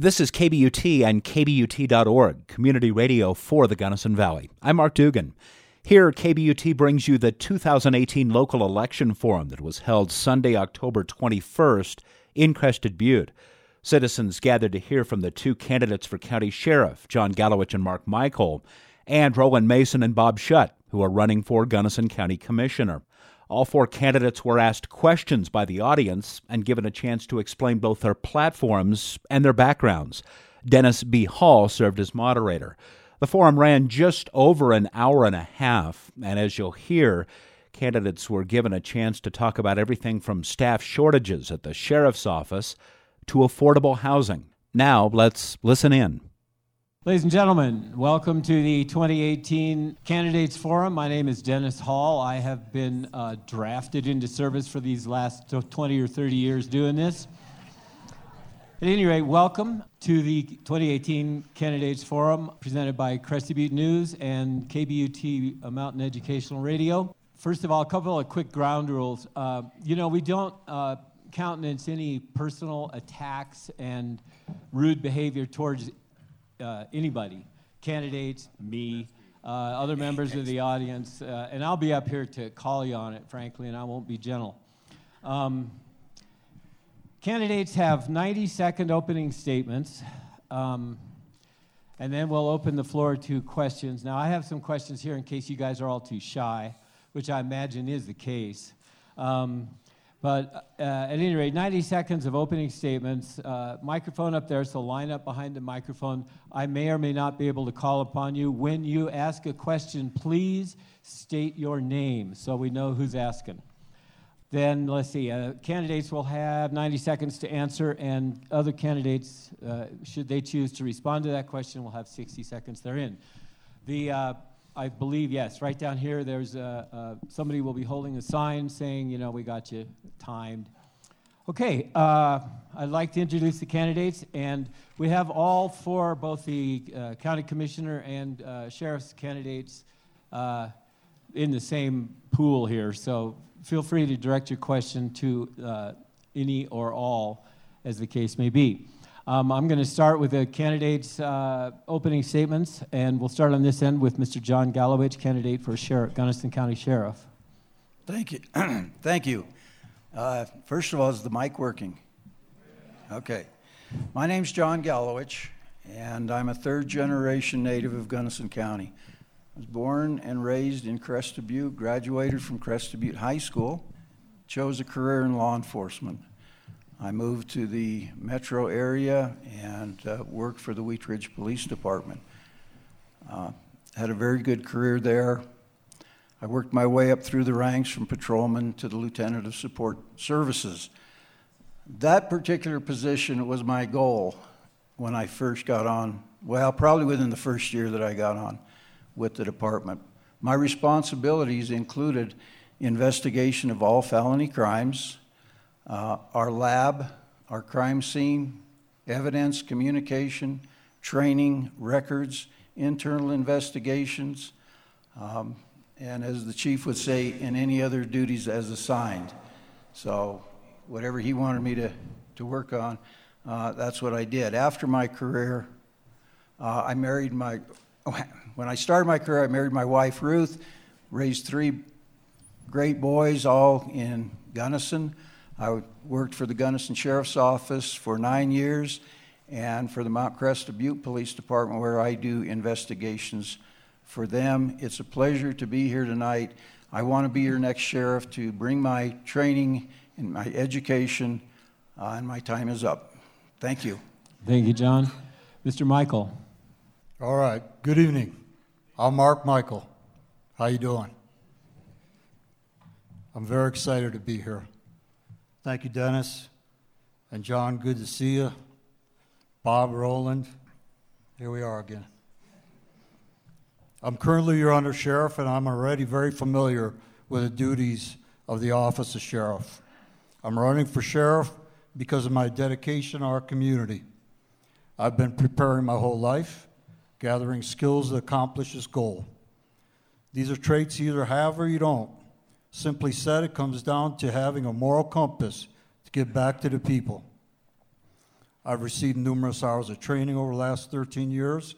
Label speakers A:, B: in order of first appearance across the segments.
A: This is KBUT and KBUT.org, community radio for the Gunnison Valley. I'm Mark Dugan. Here, KBUT brings you the 2018 local election forum that was held Sunday, October 21st in Crested Butte. Citizens gathered to hear from the two candidates for county sheriff, John Gallowich and Mark Mykol, and Roland Mason and Bob Schutt, who are running for Gunnison County Commissioner. All four candidates were asked questions by the audience and given a chance to explain both their platforms and their backgrounds. Dennis B. Hall served as moderator. The forum ran just over an hour and a half, and as you'll hear, candidates were given a chance to talk about everything from staff shortages at the sheriff's office to affordable housing. Now, let's listen in.
B: Ladies and gentlemen, welcome to the 2018 Candidates Forum. My name is Dennis Hall. I have been uh, drafted into service for these last 20 or 30 years doing this. At any rate, welcome to the 2018 Candidates Forum presented by Crested Butte News and KBUT Mountain Educational Radio. First of all, a couple of quick ground rules. Uh, you know, we don't uh, countenance any personal attacks and rude behavior towards uh, anybody, candidates, me, uh, other members of the audience, uh, and I'll be up here to call you on it, frankly, and I won't be gentle. Um, candidates have 90 second opening statements, um, and then we'll open the floor to questions. Now, I have some questions here in case you guys are all too shy, which I imagine is the case. Um, but uh, at any rate, 90 seconds of opening statements. Uh, microphone up there, so line up behind the microphone. I may or may not be able to call upon you. When you ask a question, please state your name so we know who's asking. Then let's see, uh, candidates will have 90 seconds to answer, and other candidates, uh, should they choose to respond to that question, will have 60 seconds therein. The uh, I believe, yes, right down here, there's a, somebody will be holding a sign saying, you know, we got you timed. Okay, uh, I'd like to introduce the candidates, and we have all four, both the uh, county commissioner and uh, sheriff's candidates, uh, in the same pool here. So feel free to direct your question to uh, any or all, as the case may be. Um, I'm going to start with the candidates' uh, opening statements, and we'll start on this end with Mr. John Gallowich, candidate for sheriff, Gunnison County Sheriff.
C: Thank you. Thank you. Uh, first of all, is the mic working? Okay. My name's John Gallowich, and I'm a third generation native of Gunnison County. I was born and raised in Crested Butte, graduated from Crested Butte High School, chose a career in law enforcement. I moved to the metro area and uh, worked for the Wheat Ridge Police Department. Uh, had a very good career there. I worked my way up through the ranks from patrolman to the lieutenant of support services. That particular position was my goal when I first got on, well, probably within the first year that I got on with the department. My responsibilities included investigation of all felony crimes, uh, our lab, our crime scene, evidence, communication, training, records, internal investigations, um, and as the chief would say, in any other duties as assigned. So, whatever he wanted me to, to work on, uh, that's what I did. After my career, uh, I married my, when I started my career, I married my wife Ruth, raised three great boys, all in Gunnison. I worked for the Gunnison Sheriff's Office for nine years and for the Mount Crested Butte Police Department, where I do investigations for them. It's a pleasure to be here tonight. I want to be your next sheriff to bring my training and my education, uh, and my time is up. Thank you.
B: Thank you, John. Mr. Mykol.
D: All right. Good evening. I'm Mark Mykol. How you doing? I'm very excited to be here. Thank you, Dennis. And John, good to see you. Bob Roland, here we are again. I'm currently your under sheriff, and I'm already very familiar with the duties of the office of sheriff. I'm running for sheriff because of my dedication to our community. I've been preparing my whole life, gathering skills to accomplish this goal. These are traits you either have or you don't. Simply said, it comes down to having a moral compass to give back to the people. I've received numerous hours of training over the last 13 years.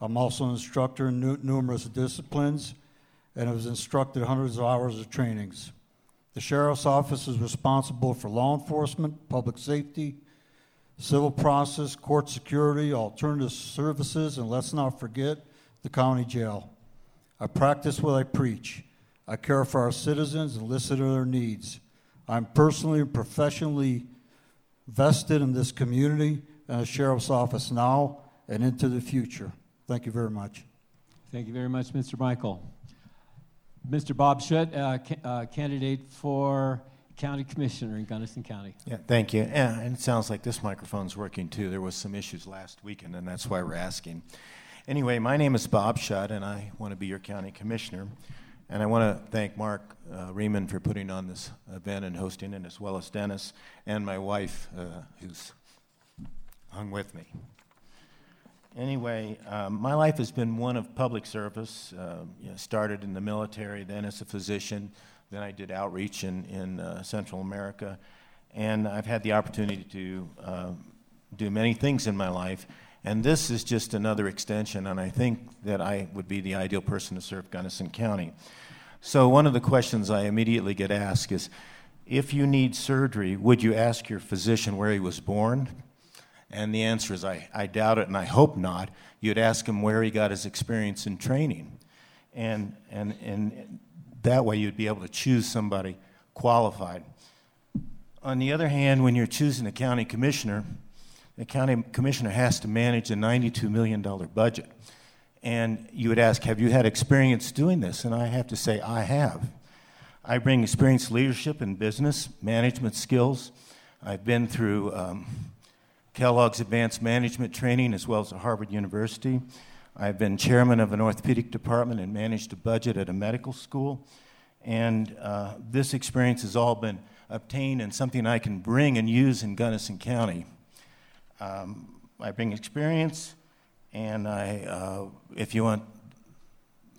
D: I'm also an instructor in nu- numerous disciplines and have instructed hundreds of hours of trainings. The Sheriff's Office is responsible for law enforcement, public safety, civil process, court security, alternative services, and let's not forget the county jail. I practice what I preach. I care for our citizens and listen to their needs. I'm personally and professionally vested in this community and the Sheriff's Office now and into the future. Thank you very much.
B: Thank you very much, Mr. Mykol. Mr. Bob Schutt, uh, ca- uh, candidate for county commissioner in Gunnison County.
E: Yeah, thank you. Yeah, and it sounds like this microphone's working too. There was some issues last weekend, and that's why we're asking. Anyway, my name is Bob Schutt, and I want to be your county commissioner. And I want to thank Mark uh, Reaman for putting on this event and hosting it, as well as Dennis and my wife, uh, who's hung with me. Anyway, um, my life has been one of public service. Uh, you know, started in the military, then as a physician, then I did outreach in, in uh, Central America, and I've had the opportunity to uh, do many things in my life. And this is just another extension, and I think that I would be the ideal person to serve Gunnison County. So, one of the questions I immediately get asked is if you need surgery, would you ask your physician where he was born? And the answer is I, I doubt it, and I hope not. You'd ask him where he got his experience and training. And, and, and that way you'd be able to choose somebody qualified. On the other hand, when you're choosing a county commissioner, the county commissioner has to manage a $92 million budget. And you would ask, Have you had experience doing this? And I have to say, I have. I bring experienced leadership in business, management skills. I've been through um, Kellogg's Advanced Management Training as well as at Harvard University. I've been chairman of an orthopedic department and managed a budget at a medical school. And uh, this experience has all been obtained and something I can bring and use in Gunnison County. Um, I bring experience, and I, uh, if you want,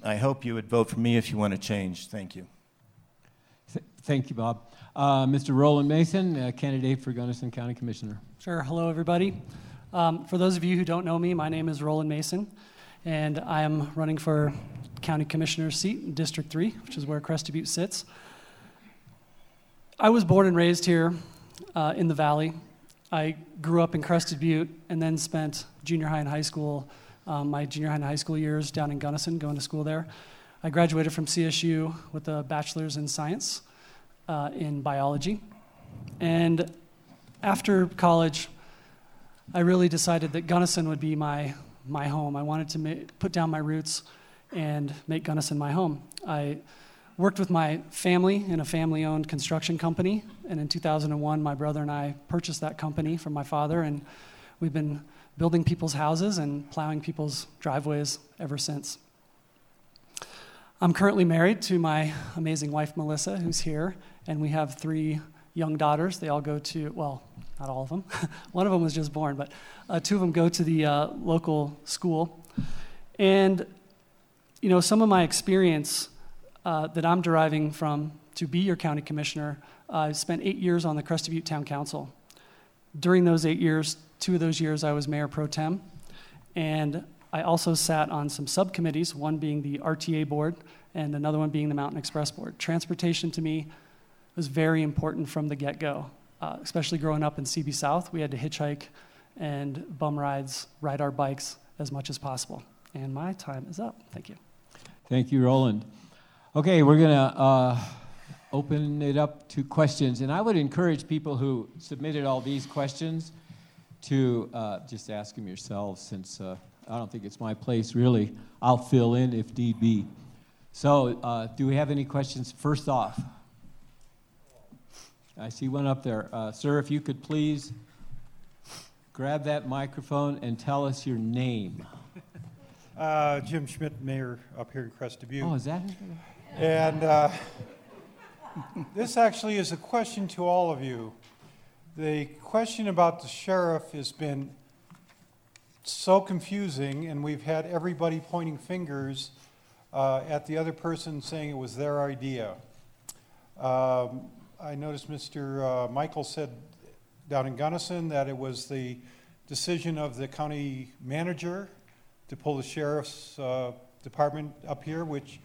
E: I hope you would vote for me if you want to change. Thank you.
B: Th- thank you, Bob. Uh, Mr. Roland Mason, uh, candidate for Gunnison County Commissioner.
F: Sure. Hello, everybody. Um, for those of you who don't know me, my name is Roland Mason, and I am running for County Commissioner's seat in District 3, which is where Crested Butte sits. I was born and raised here uh, in the Valley. I grew up in Crested Butte and then spent junior high and high school, um, my junior high and high school years down in Gunnison, going to school there. I graduated from CSU with a bachelor's in science uh, in biology. And after college, I really decided that Gunnison would be my, my home. I wanted to ma- put down my roots and make Gunnison my home. I worked with my family in a family owned construction company, and in 2001, my brother and I purchased that company from my father, and we've been building people's houses and plowing people's driveways ever since. I'm currently married to my amazing wife, Melissa, who's here, and we have three young daughters. They all go to, well, not all of them. One of them was just born, but uh, two of them go to the uh, local school. And, you know, some of my experience uh, that I'm deriving from to be your county commissioner, I spent eight years on the Crested Butte Town Council. During those eight years, two of those years I was mayor pro tem, and I also sat on some subcommittees, one being the RTA board and another one being the Mountain Express board. Transportation to me was very important from the get go, uh, especially growing up in CB South. We had to hitchhike and bum rides, ride our bikes as much as possible. And my time is up. Thank you.
B: Thank you, Roland. Okay, we're going to uh, open it up to questions. And I would encourage people who submitted all these questions to uh, just ask them yourselves, since uh, I don't think it's my place really. I'll fill in if need be. So, uh, do we have any questions first off? I see one up there. Uh, sir, if you could please grab that microphone and tell us your name.
G: Uh, Jim Schmidt, mayor up here in Crested Butte.
B: Oh, is that?
G: And uh, this actually is a question to all of you. The question about the sheriff has been so confusing, and we've had everybody pointing fingers uh, at the other person saying it was their idea. Um, I noticed Mr. Uh, Mykol said down in Gunnison that it was the decision of the county manager to pull the sheriff's uh, department up here, which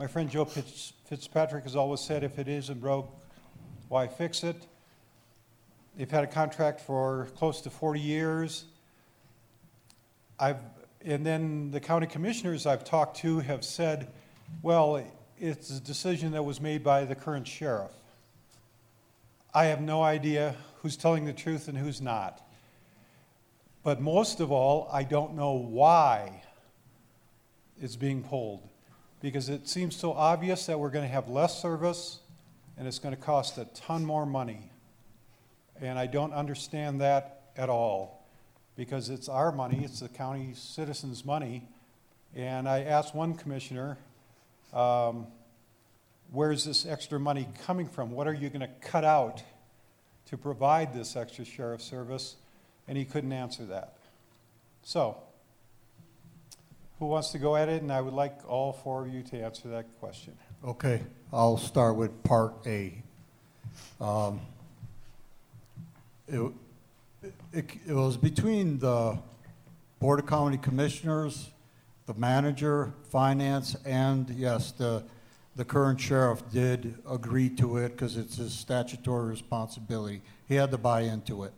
G: my friend Joe Fitz- Fitzpatrick has always said, if it isn't broke, why fix it? They've had a contract for close to 40 years. I've, and then the county commissioners I've talked to have said, well, it's a decision that was made by the current sheriff. I have no idea who's telling the truth and who's not. But most of all, I don't know why it's being pulled. Because it seems so obvious that we're going to have less service and it's going to cost a ton more money. And I don't understand that at all because it's our money, it's the county citizens' money. And I asked one commissioner, um, where's this extra money coming from? What are you going to cut out to provide this extra sheriff service? And he couldn't answer that. So, who wants to go at it? And I would like all four of you to answer that question.
D: Okay, I'll start with part A. Um, It, it, it was between the Board of County Commissioners, the manager, finance, and yes, the, the current sheriff did agree to it because it's his statutory responsibility. He had to buy into it.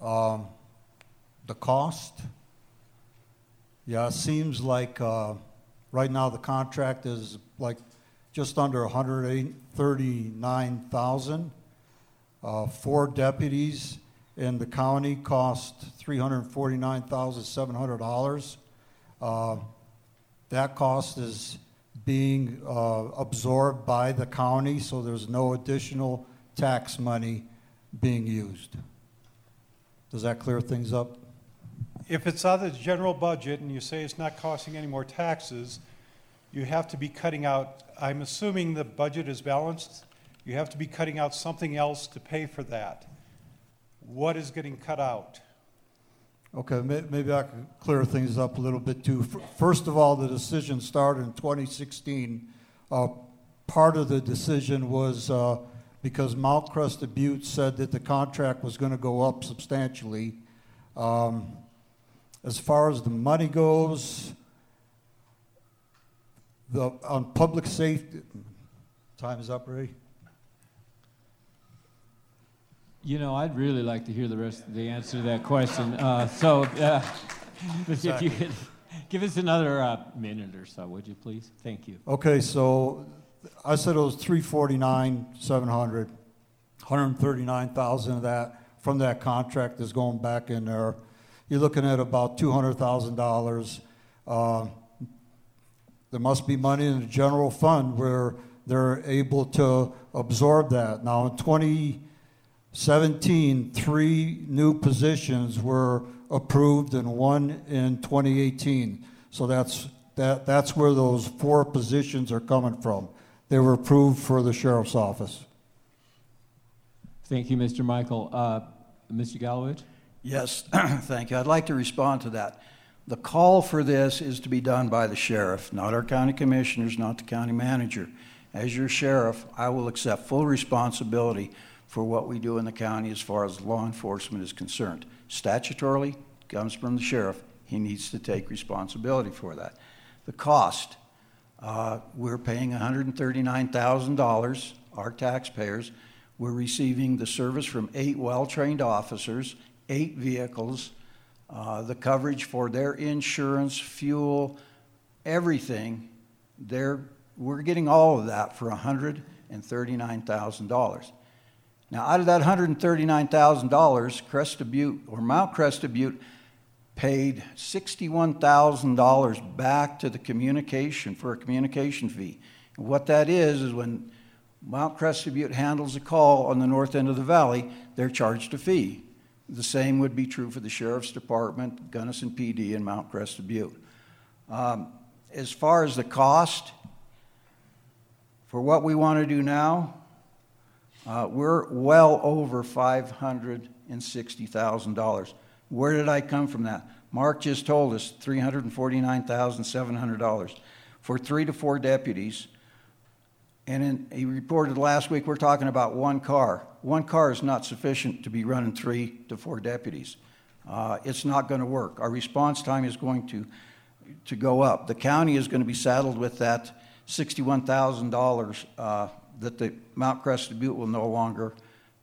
D: Um, the cost, yeah, it seems like uh, right now the contract is like just under 139,000. Uh, four deputies in the county cost $349,700. Uh, that cost is being uh, absorbed by the county, so there's no additional tax money being used. Does that clear things up?
G: If it's out of the general budget and you say it's not costing any more taxes, you have to be cutting out, I'm assuming the budget is balanced, you have to be cutting out something else to pay for that. What is getting cut out?
D: Okay, may- maybe I can clear things up a little bit too. F- First of all, the decision started in 2016. Uh, Part of the decision was uh, because Mount Crested Butte said that the contract was going to go up substantially. Um, As far as the money goes, the, on public safety, time is up, Ray?
B: You know, I'd really like to hear the rest of the answer to that question. Uh, so, uh, if you could give us another uh, minute or so, would you please? Thank you.
D: Okay, so I said it was three forty-nine, seven hundred. Hundred and thirty-nine thousand of that from that contract is going back in there. You're looking at about two hundred thousand dollars. Uh, There must be money in the general fund where they're able to absorb that. Now, in 2017, three new positions were approved and one in twenty eighteen. So that's, that, that's where those four positions are coming from. They were approved for the sheriff's office.
B: Thank you, Mr. Mykol. Uh, Mr. Galloway?
C: Yes, thank you. I'd like to respond to that. The call for this is to be done by the sheriff, not our county commissioners, not the county manager. As your sheriff, I will accept full responsibility for what we do in the county as far as law enforcement is concerned. Statutorily, it comes from the sheriff. He needs to take responsibility for that. The cost, uh, we're paying $139,000, our taxpayers. We're receiving the service from eight well-trained officers, eight vehicles, uh, the coverage for their insurance, fuel, everything. They're, we're getting all of that for $139,000. Now, out of that $139,000, Crested Butte, or Mount Crested Butte, paid $61,000 back to the communication for a communication fee. And what that is, is when Mount Crested Butte handles a call on the north end of the valley, they're charged a fee. The same would be true for the Sheriff's Department, Gunnison PD, and Mount Crested Butte. Um, as far as the cost, for what we want to do now, uh, we're well over $560,000. Where did I come from that? Mark just told us $349,700 for three to four deputies And in, he reported last week, we're talking about one car. One car is not sufficient to be running three to four deputies. Uh, it's not going to work. Our response time is going to, to go up. The county is going to be saddled with that $61,000 uh, that the Mount Crested Butte will no longer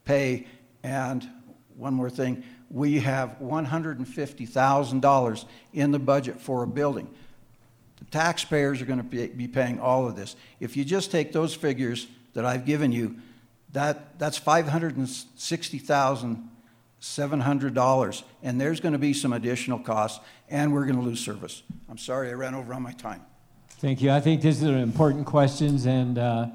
C: pay. And one more thing, we have $150,000 in the budget for a building. Taxpayers are going to be, be paying all of this. If you just take those figures that I've given you, that, that's $560,700, and there's going to be some additional costs, and we're going to lose service. I'm sorry I ran over on my time.
B: Thank you. I think these are important questions, and uh,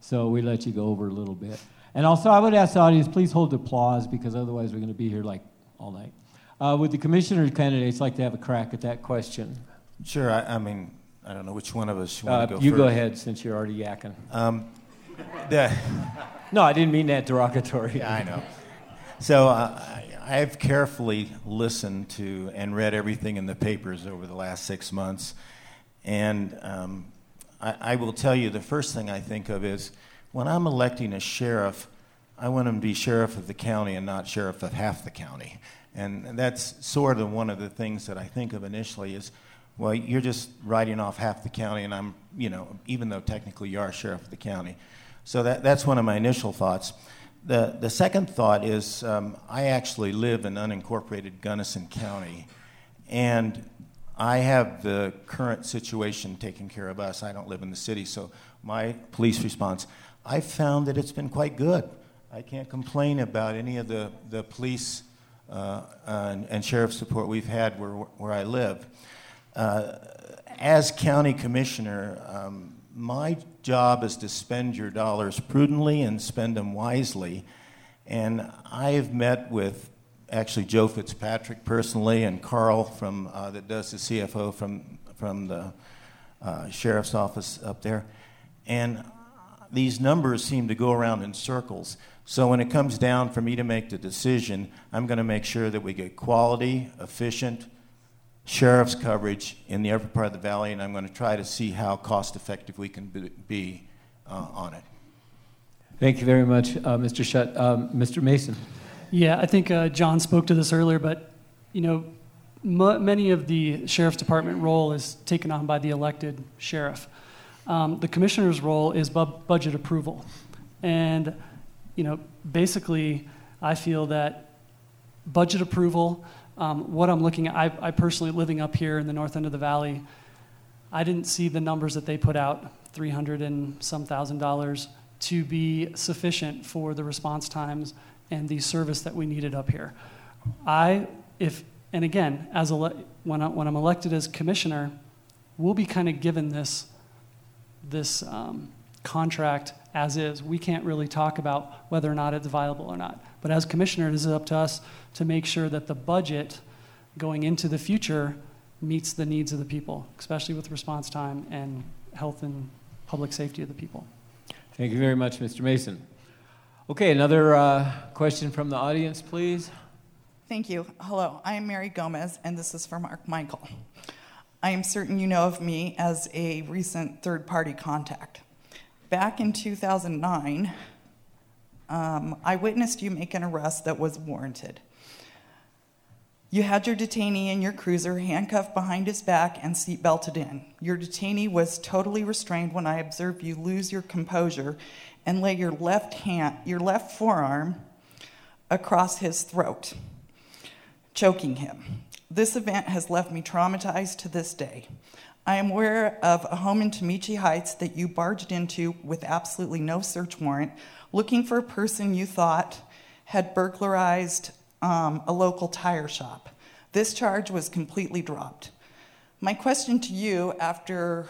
B: so we let you go over a little bit. And also, I would ask the audience, please hold applause because otherwise we're going to be here like all night. Uh, would the commissioner candidates like to have a crack at that question?
E: Sure. I, I mean, I don't know which one of us you
B: Uh,
E: want to go
B: you
E: first.
B: go ahead since you're already yakking.
E: Um, the,
B: No, I didn't mean that derogatory.
E: Yeah, I know. So uh, I- I've carefully listened to and read everything in the papers over the last six months. And um, I, I will tell you the first thing I think of is when I'm electing a sheriff, I want him to be sheriff of the county and not sheriff of half the county. And that's sort of one of the things that I think of initially is, well, you're just writing off half the county, and I'm, you know, even though technically you are sheriff of the county. So that, that's one of my initial thoughts. The, the second thought is um, I actually live in unincorporated Gunnison County, and I have the current situation taking care of us. I don't live in the city, so my police response, I found that it's been quite good. I can't complain about any of the, the police uh, and, and sheriff support we've had where, where I live. Uh, as county commissioner, um, my job is to spend your dollars prudently and spend them wisely. And I've met with actually Joe Fitzpatrick personally and Carl from uh, that does the CFO from from the uh, sheriff's office up there, and these numbers seem to go around in circles. So when it comes down for me to make the decision, I'm going to make sure that we get quality, efficient sheriff's coverage in the upper part of the valley, and I'm going to try to see how cost effective we can be, be uh, on it.
B: Thank you very much, uh, Mr. Schutt. Um, Mr. Mason.
F: Yeah, I think uh, John spoke to this earlier, but you know, m- many of the sheriff's department role is taken on by the elected sheriff. Um, the commissioner's role is bu- budget approval, and you know, basically, I feel that budget approval. Um, what I'm looking at, I, I personally living up here in the north end of the valley, I didn't see the numbers that they put out, 300 and some thousand dollars, to be sufficient for the response times and the service that we needed up here. I, if, and again, as ele- when, I, when I'm elected as commissioner, we'll be kind of given this, this um, contract as is. We can't really talk about whether or not it's viable or not. But as commissioner, it is up to us to make sure that the budget going into the future meets the needs of the people, especially with response time and health and public safety of the people.
B: Thank you very much, Mr. Mason. Okay, another uh, question from the audience, please.
H: Thank you. Hello, I am Mary Gomez, and this is for Mark Mykol. I am certain you know of me as a recent third party contact. Back in 2009, um, I witnessed you make an arrest that was warranted. You had your detainee in your cruiser handcuffed behind his back and seatbelted in. Your detainee was totally restrained when I observed you lose your composure and lay your left hand, your left forearm across his throat, choking him. This event has left me traumatized to this day. I am aware of a home in Tomichi Heights that you barged into with absolutely no search warrant, looking for a person you thought had burglarized um, a local tire shop. This charge was completely dropped. My question to you after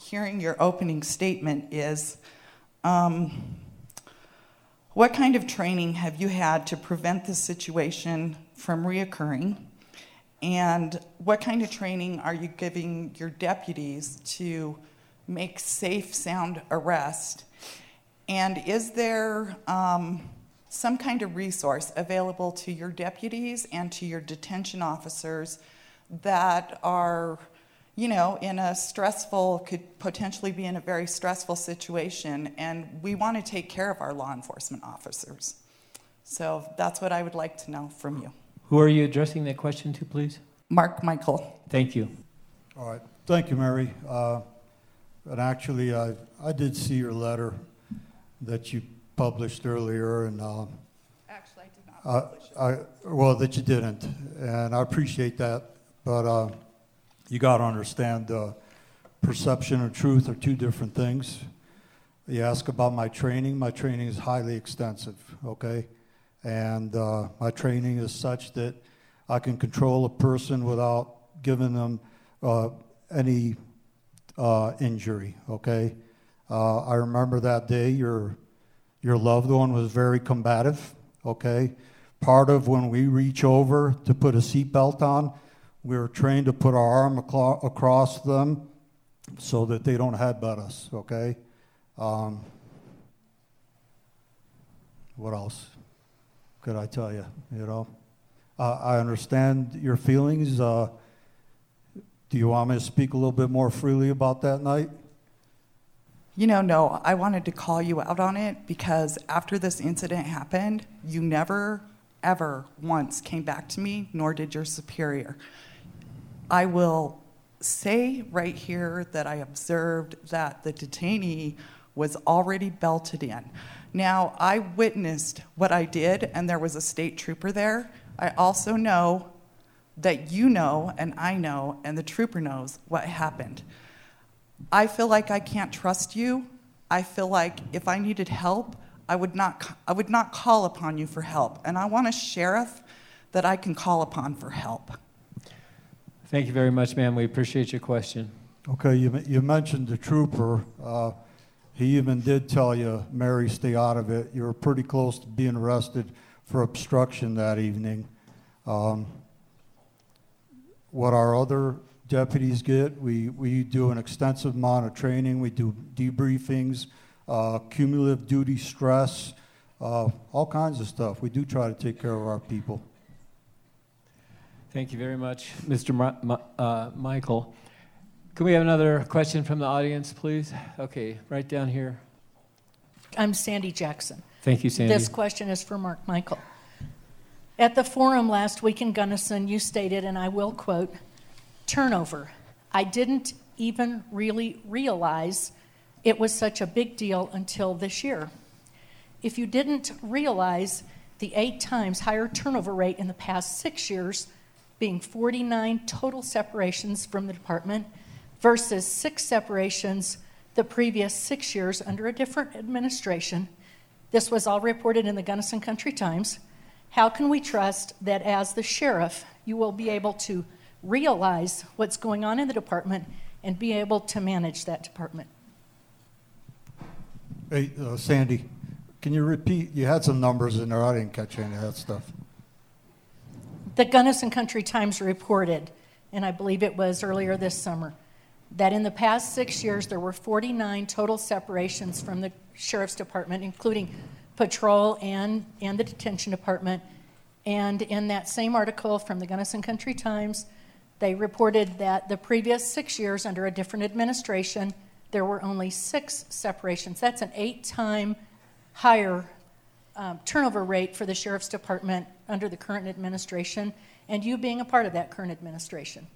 H: hearing your opening statement is um, what kind of training have you had to prevent this situation from reoccurring? And what kind of training are you giving your deputies to make safe, sound arrest? And is there um, some kind of resource available to your deputies and to your detention officers that are you know, in a stressful, could potentially be in a very stressful situation, and we want to take care of our law enforcement officers. So that's what I would like to know from you.
B: Who are you addressing that question to, please?
H: Mark Mykol.
B: Thank you.
D: All right. Thank you, Mary. Uh, and actually, I, I did see your letter that you published earlier, and uh,
H: Actually, I did not
D: I,
H: publish it.
D: I, well, that you didn't, and I appreciate that. But uh, you got to understand, uh, perception and truth are two different things. You ask about my training. My training is highly extensive. Okay, and uh, my training is such that I can control a person without giving them uh, any uh, injury. Okay, uh, I remember that day. Your your loved one was very combative. Okay, part of when we reach over to put a seatbelt on, we are trained to put our arm aclo- across them so that they don't headbutt us. Okay. Um, what else could I tell you? You know, uh, I understand your feelings. Uh, do you want me to speak a little bit more freely about that night?
H: You know, no, I wanted to call you out on it because after this incident happened, you never, ever once came back to me, nor did your superior. I will say right here that I observed that the detainee was already belted in. Now, I witnessed what I did, and there was a state trooper there. I also know that you know, and I know, and the trooper knows what happened. I feel like I can't trust you. I feel like if I needed help, I would not, I would not call upon you for help. And I want a sheriff that I can call upon for help.
B: Thank you very much, ma'am. We appreciate your question.
D: Okay, you, you mentioned the trooper. Uh, he even did tell you, Mary, stay out of it. You were pretty close to being arrested for obstruction that evening. Um, what our other deputies get, we, we do an extensive amount of training. We do debriefings, uh, cumulative duty stress, uh, all kinds of stuff. We do try to take care of our people.
B: Thank you very much, Mr. Ma- uh, Mykol. Can we have another question from the audience, please? Okay, right down here.
I: I'm Sandy Jackson.
B: Thank you, Sandy.
I: This question is for Mark Mykol. At the forum last week in Gunnison, you stated, and I will quote, turnover. I didn't even really realize it was such a big deal until this year. If you didn't realize the eight times higher turnover rate in the past six years, being 49 total separations from the department versus six separations the previous six years under a different administration, this was all reported in the Gunnison Country Times. How can we trust that as the sheriff, you will be able to realize what's going on in the department and be able to manage that department?
D: Hey, uh, Sandy, can you repeat? You had some numbers in there. I didn't catch any of that stuff.
I: The Gunnison Country Times reported, and I believe it was earlier this summer, that in the past six years there were 49 total separations from the sheriff's department, including patrol and, and the detention department. And in that same article from the Gunnison Country Times, they reported that the previous six years under a different administration, there were only six separations. That's an eight time higher um, turnover rate for the sheriff's department under the current administration, and you being a part of that current administration.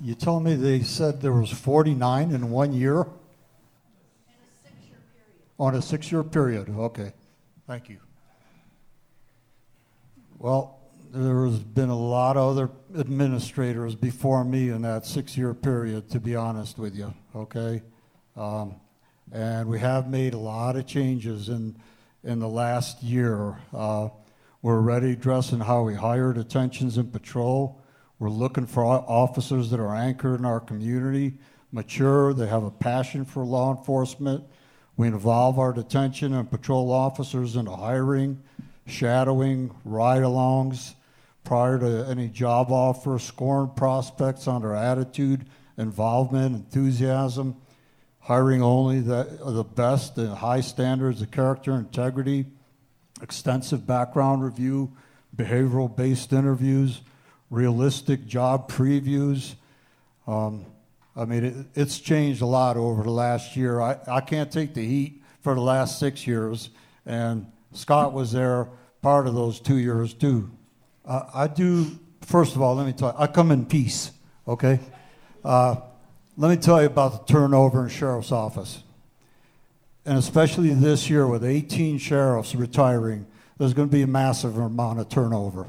D: You told me they said there was 49 in one year? On a six-year period, okay. Thank you. Well, there's been a lot of other administrators before me in that six-year period, to be honest with you, okay? Um, and we have made a lot of changes in, in the last year. Uh, we're already addressing how we hire detentions and patrol. We're looking for officers that are anchored in our community, mature, they have a passion for law enforcement. We involve our detention and patrol officers into hiring, shadowing, ride alongs prior to any job offer, scoring prospects on their attitude, involvement, enthusiasm, hiring only the, the best and high standards of character integrity, extensive background review, behavioral based interviews realistic job previews, Um, I mean, it, it's changed a lot over the last year. I, I can't take the heat for the last six years, and Scott was there part of those two years too. Uh, I do, first of all, let me tell you, I come in peace, okay? Uh, let me tell you about the turnover in sheriff's office. And especially this year with 18 sheriffs retiring, there's going to be a massive amount of turnover.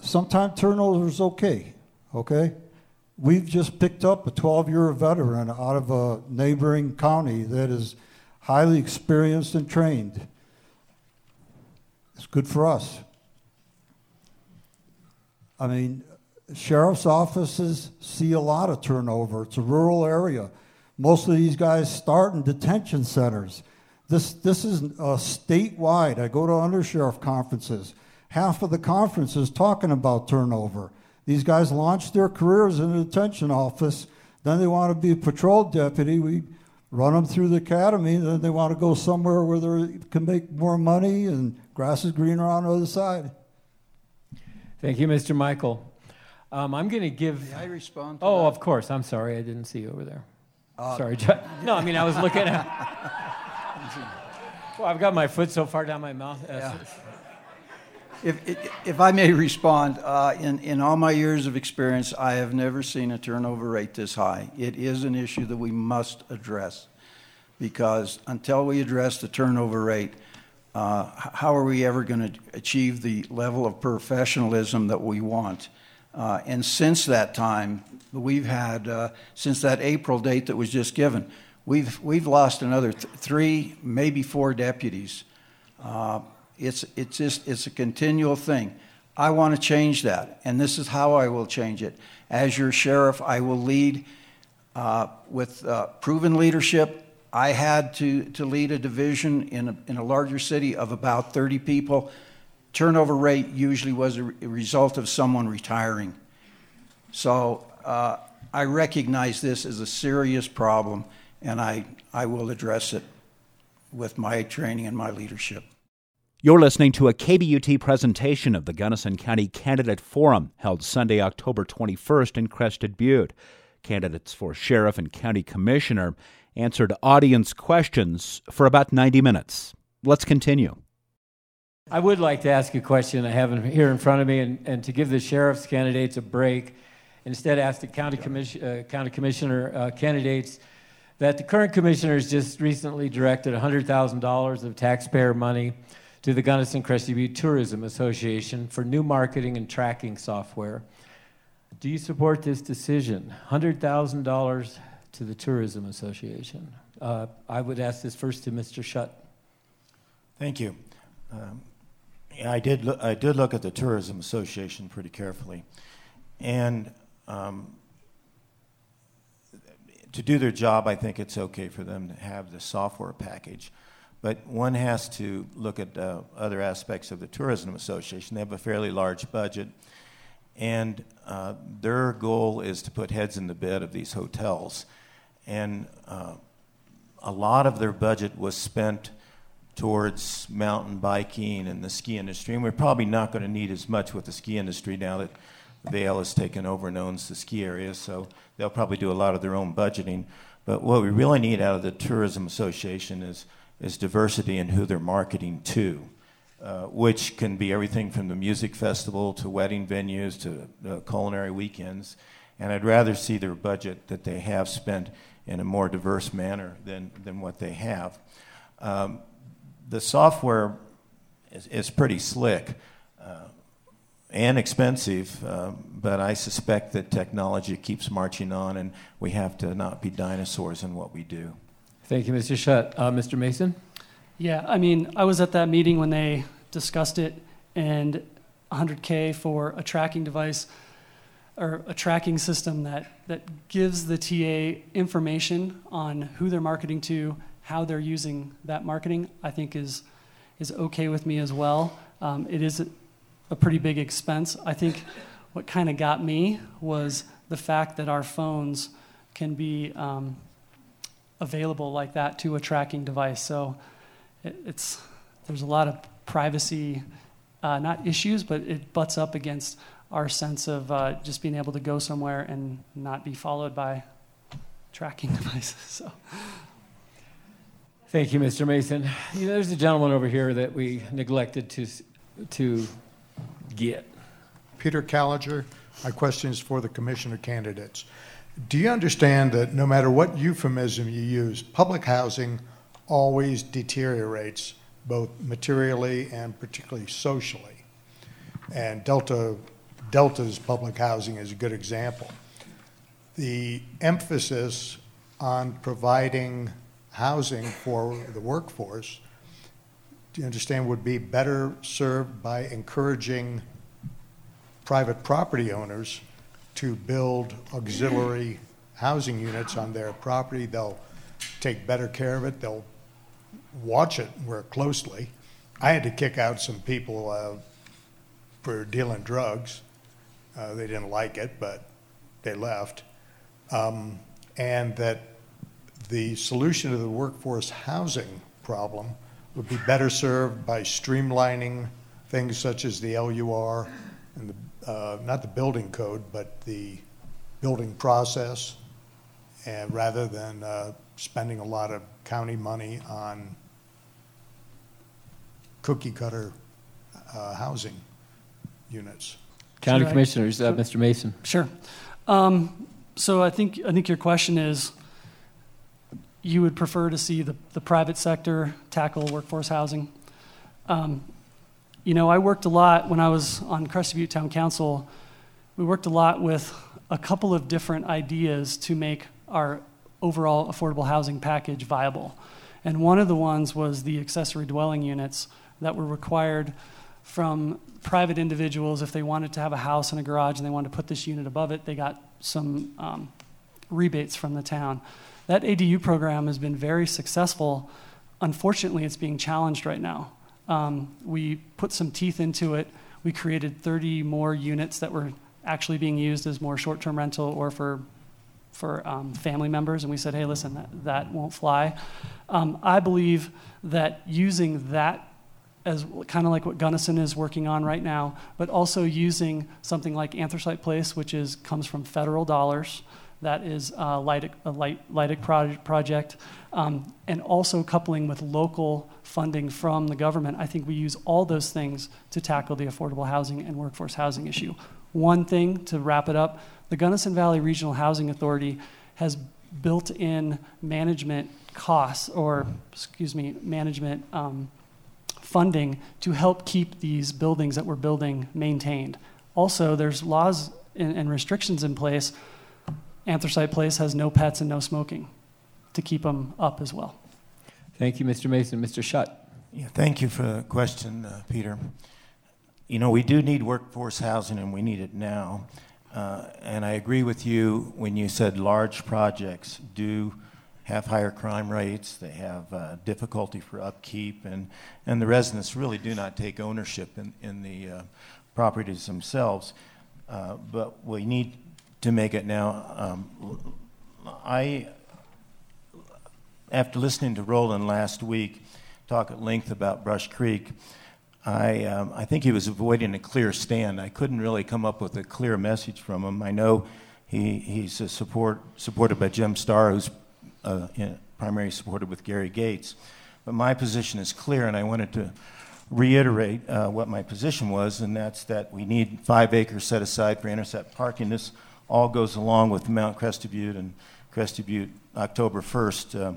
D: Sometimes turnover is okay, okay? We've just picked up a 12 year veteran out of a neighboring county that is highly experienced and trained. It's good for us. I mean, sheriff's offices see a lot of turnover. It's a rural area. Most of these guys start in detention centers. This, this is uh, statewide. I go to undersheriff conferences. Half of the conference is talking about turnover. These guys launch their careers in the detention office. Then they want to be a patrol deputy. We run them through the academy. Then they want to go somewhere where they can make more money and grass is greener on the other side.
B: Thank you, Mr. Mykol. Um, I'm going to give.
C: May I respond?
B: oh,
C: that?
B: of course. I'm sorry. I didn't see you over there.
C: Uh,
B: sorry, John. No, I mean, I was looking at. well, I've got my foot so far down my mouth.
C: Yeah. If, if, I may respond, uh, in, in all my years of experience, I have never seen a turnover rate this high. It is an issue that we must address because until we address the turnover rate, uh, how are we ever going to achieve the level of professionalism that we want? Uh, and since that time, we've had, uh, since that April date that was just given, we've, we've lost another th- three, maybe four deputies. It's, it's just, it's a continual thing. I want to change that, and this is how I will change it. As your sheriff, I will lead uh, with uh, proven leadership. I had to, to lead a division in a, in a larger city of about 30 people. Turnover rate usually was a, re- a result of someone retiring. So uh, I recognize this as a serious problem, and I, I will address it with my training and my leadership.
A: You're listening to a KBUT presentation of the Gunnison County Candidate Forum held Sunday, October 21st in Crested Butte. Candidates for sheriff and county commissioner answered audience questions for about 90 minutes. Let's continue.
B: I would like to ask a question I have here in front of me, and, and to give the sheriff's candidates a break, instead ask the county, commission, uh, county commissioner uh, candidates that the current commissioners just recently directed $100,000 of taxpayer money to the Gunnison Crested Butte Tourism Association for new marketing and tracking software. Do you support this decision? $100,000 to the Tourism Association. Uh, I would ask this first to Mr. Schutt.
E: Thank you. Um, yeah, I did. Look, I did look at the Tourism Association pretty carefully, and um, to do their job, I think it's okay for them to have the software package. But one has to look at uh, other aspects of the Tourism Association. They have a fairly large budget, and uh, their goal is to put heads in the bed of these hotels. And uh, a lot of their budget was spent towards mountain biking and the ski industry. And we're probably not going to need as much with the ski industry now that Vail has taken over and owns the ski area. So they'll probably do a lot of their own budgeting. But what we really need out of the Tourism Association is, is diversity in who they're marketing to. Uh, which can be everything from the music festival to wedding venues to uh, culinary weekends. And I'd rather see their budget that they have spent in a more diverse manner than, than what they have. Um, the software is, is pretty slick uh, and expensive, uh, but I suspect that technology keeps marching on, and we have to not be dinosaurs in what we do.
B: Thank you, Mr. Schutt. Uh, Mr. Mason?
F: Yeah, I mean, I was at that meeting when they discussed it, and 100K for a tracking device or a tracking system that, that gives the TA information on who they're marketing to, how they're using that marketing, I think is, is okay with me as well. Um, it is a, a pretty big expense. I think what kind of got me was the fact that our phones can be um, available like that to a tracking device. So it, it's, there's a lot of privacy, uh, not issues, but it butts up against our sense of uh, just being able to go somewhere and not be followed by tracking devices. So.
B: Thank you, Mr. Mason. You know, there's a gentleman over here that we neglected to, to get.
J: Peter Callinger. My question is for the commissioner candidates. Do you understand that no matter what euphemism you use, public housing always deteriorates both materially and particularly socially? And Delta, Delta's public housing is a good example. The emphasis on providing housing for the workforce, do you understand, would be better served by encouraging private property owners to build auxiliary housing units on their property. They'll take better care of it. They'll watch it more closely. I had to kick out some people uh, for dealing drugs. Uh, they didn't like it, but they left. Um, and that the solution to the workforce housing problem would be better served by streamlining things such as the LUR and the uh, not the building code, but the building process, and rather than uh, spending a lot of county money on cookie cutter uh, housing units.
B: County
F: Should I-
B: Commissioners, uh, Mr. Mason.
F: Sure. Um, so I think I think your question is, you would prefer to see the, the private sector tackle workforce housing. Um, you know, I worked a lot when I was on Crested Butte Town Council. We worked a lot with a couple of different ideas to make our overall affordable housing package viable. And one of the ones was the accessory dwelling units that were required from private individuals if they wanted to have a house and a garage and they wanted to put this unit above it, they got some um, rebates from the town. That ADU program has been very successful. Unfortunately, it's being challenged right now. Um, we put some teeth into it. We created 30 more units that were actually being used as more short-term rental or for for um, family members, and we said, hey, listen, that, that won't fly. Um, I believe that using that as kind of like what Gunnison is working on right now, but also using something like Anthracite Place, which is comes from federal dollars. That is a LIHTC project, um, and also coupling with local funding from the government. I think we use all those things to tackle the affordable housing and workforce housing issue. One thing to wrap it up the Gunnison Valley Regional Housing Authority has built in management costs, or excuse me, management um, funding to help keep these buildings that we're building maintained. Also, there's laws and, and restrictions in place. Anthracite Place has no pets and no smoking to keep them up as well.
B: Thank you, Mr. Mason. Mr. Schutt.
E: Yeah, thank you for the question, uh, Peter. You know, we do need workforce housing and we need it now. Uh, and I agree with you when you said large projects do have higher crime rates, they have uh, difficulty for upkeep, and, and the residents really do not take ownership in, in the uh, properties themselves. Uh, but we need to make it now. Um, I, after listening to Roland last week talk at length about Brush Creek, I, um, I think he was avoiding a clear stand. I couldn't really come up with a clear message from him. I know he, he's a support, supported by Jim Starr, who's uh, primarily supported with Gary Gates. But my position is clear, and I wanted to reiterate uh, what my position was, and that's that we need five acres set aside for intercept parking. This all goes along with Mount Crested Butte and Crested Butte October 1st uh,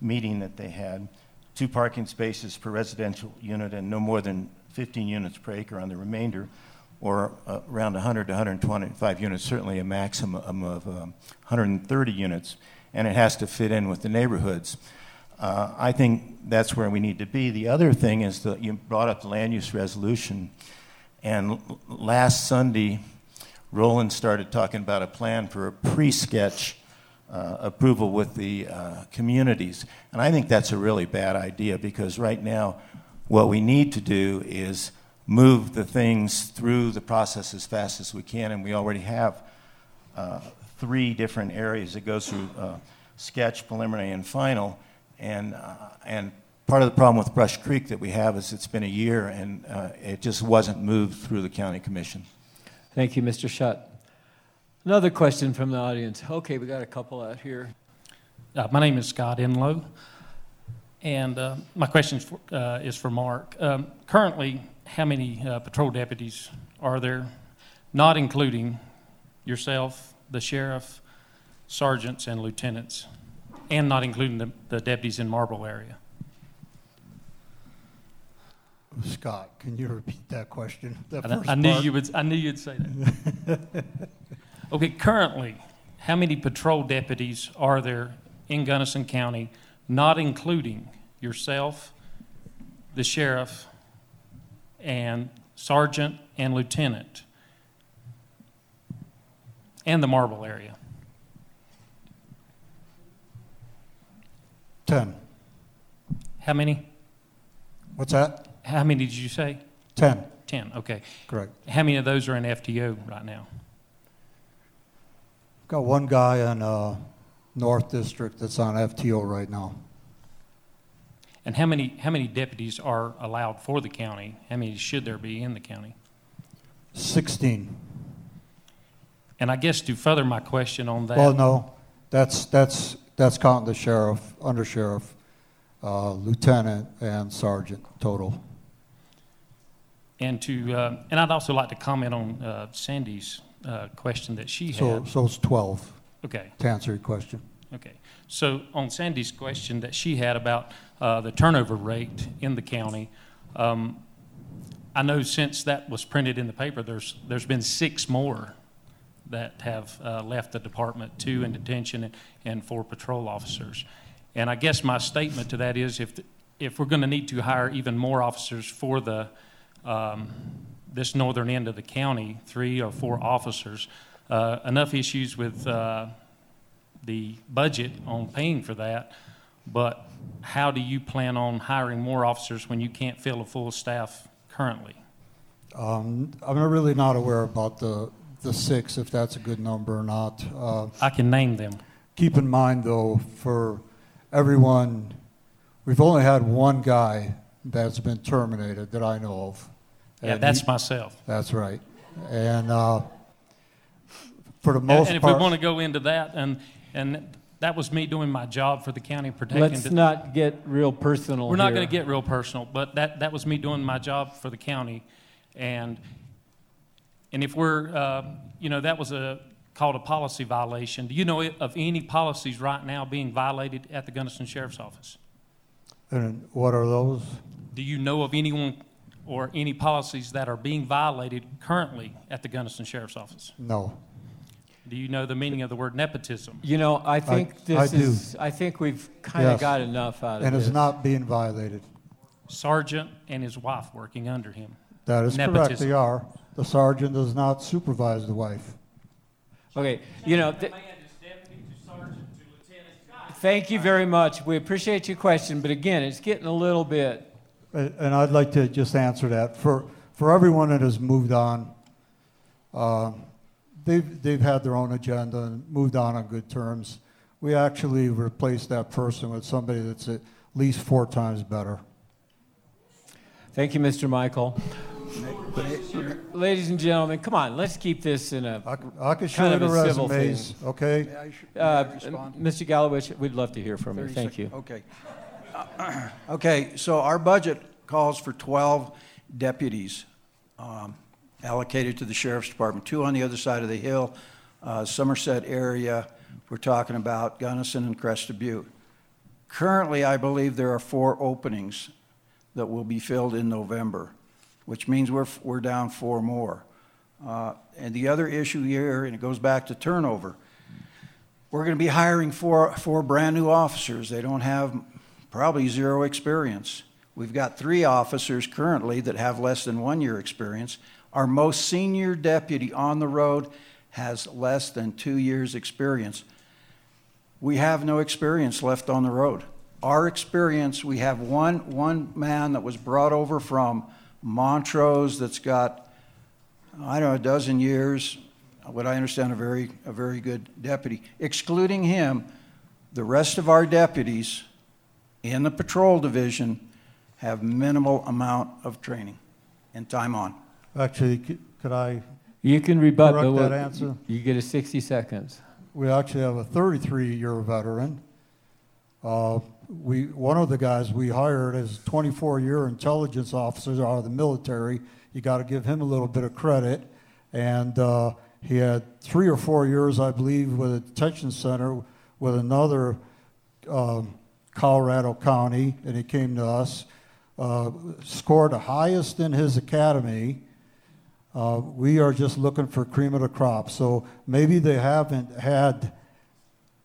E: meeting that they had two parking spaces per residential unit and no more than 15 units per acre on the remainder, or uh, around 100 to 125 units, certainly a maximum of um, 130 units, and it has to fit in with the neighborhoods. Uh, I think that's where we need to be. The other thing is that you brought up the land use resolution, and last Sunday, Roland started talking about a plan for a pre-sketch uh, approval with the uh, communities. And I think that's a really bad idea because right now, what we need to do is move the things through the process as fast as we can, and we already have uh, three different areas that goes through uh, sketch, preliminary, and final. And, uh, and part of the problem with Brush Creek that we have is it's been a year and uh, it just wasn't moved through the county commission.
B: Thank you, Mr. Schutt. Another question from the audience. Okay, we got a couple out here.
K: Uh, my name is Scott Enlow, and uh, my question is for, uh, is for Mark. Um, currently, how many uh, patrol deputies are there, not including yourself, the sheriff, sergeants, and lieutenants, and not including the, the deputies in Marble area?
D: Scott, can you repeat that question? That
K: I, I knew you would. I knew you'd say that. okay, currently, how many patrol deputies are there in Gunnison County, not including yourself, the sheriff, and sergeant and lieutenant, and the Marble area?
D: Ten.
K: How many?
D: What's that?
K: How many did you say?
D: Ten.
K: Ten. Okay.
D: Correct.
K: How many of those are in FTO right now?
D: Got one guy in uh, North District that's on FTO right now.
K: And how many how many deputies are allowed for the county? How many should there be in the county?
D: 16.
K: And I guess to further my question on that,
D: Well, no, that's, that's, that's counting the sheriff, under sheriff, uh, lieutenant, and sergeant total.
K: And to uh, and I'd also like to comment on uh, Sandy's uh, question that she
D: So,
K: had.
D: so it's 12,
K: Okay,
D: to answer your question.
K: okay. So on Sandy's question that she had about uh, the turnover rate in the county, um, I know since that was printed in the paper, there's there's been six more that have uh, left the department, two in detention and, and four patrol officers. And I guess my statement to that is if, if we're going to need to hire even more officers for the, um, this northern end of the county, three or four officers, uh, enough issues with uh, the budget on paying for that, but how do you plan on hiring more officers when you can't fill a full staff currently?
D: Um, I'm really not aware about the, the six, if that's a good number or not. Uh,
K: I can name them.
D: Keep in mind, though, for everyone, we've only had one guy that's been terminated that I know of.
K: Yeah,
D: And
K: that's
D: he-
K: myself.
D: That's right. And uh, for the
K: And,
D: most
K: and if
D: part,
K: we want to go into that, and and that was me doing my job for the county protecting.
B: Let's
K: the-
B: not get real personal
K: We're not going to get real personal, but that that was me doing my job for the county, and and if we're, uh, you know, that was a called a policy violation. Do you know of any policies right now being violated at the Gunnison Sheriff's Office?
D: and what are those?
K: Do you know of anyone or any policies that are being violated currently at the Gunnison Sheriff's Office?
D: No.
K: Do you know the meaning of the word nepotism?
B: You know, I think
D: I
B: this
D: do.
B: is. I think we've kind of
D: Yes.
B: got enough out of it.
D: And
B: this.
D: it's not being violated.
K: Sergeant and his wife working under him.
D: That is correct, they are. The sergeant does not supervise the wife.
B: Okay, you know. th- Thank you very much. We appreciate your question, but again, it's getting a little bit.
D: And and I'd like to just answer that. For, for everyone that has moved on, uh, they've, they've had their own agenda and moved on on good terms. We actually replaced that person with somebody that's at least four times better.
B: Thank you, Mr. Mykol. Ladies and gentlemen, come on, let's keep this in a
D: I, c- I could show
B: kind
D: you
B: of
D: the
B: a civil
D: resumes,
B: thing.
D: okay?
C: May I may
B: Uh,
C: I respond?
B: Mr. Gallowich, we'd love to hear from you. Thank
C: sec-
B: you.
C: Okay. Okay, so our budget calls for 12 deputies um, allocated to the sheriff's department, two on the other side of the hill, uh, Somerset area. We're talking about Gunnison and Crested Butte. Currently, I believe there are four openings that will be filled in November, which means we're, we're down four more. Uh, And the other issue here, and it goes back to turnover, we're going to be hiring four, four brand-new officers. They don't have probably zero experience. We've got three officers currently that have less than one year experience. Our most senior deputy on the road has less than two years' experience. We have no experience left on the road. Our experience, we have one, one man that was brought over from Montrose that's got, I don't know, a dozen years, what I understand, a very, a very good deputy. Excluding him, the rest of our deputies in the patrol division have minimal amount of training and time on.
D: Actually, c- could I
B: You can rebut,
D: correct
B: but
D: that
B: we'll-
D: answer?
B: you get a 60 seconds.
D: We actually have a 33-year veteran. Uh, we, one of the guys we hired is 24-year intelligence officer out of the military. You got to give him a little bit of credit. And uh, he had three or four years, I believe, with a detention center with another um, Colorado county, and he came to us. Uh, scored the highest in his academy. Uh, we are just looking for cream of the crop. So maybe they haven't had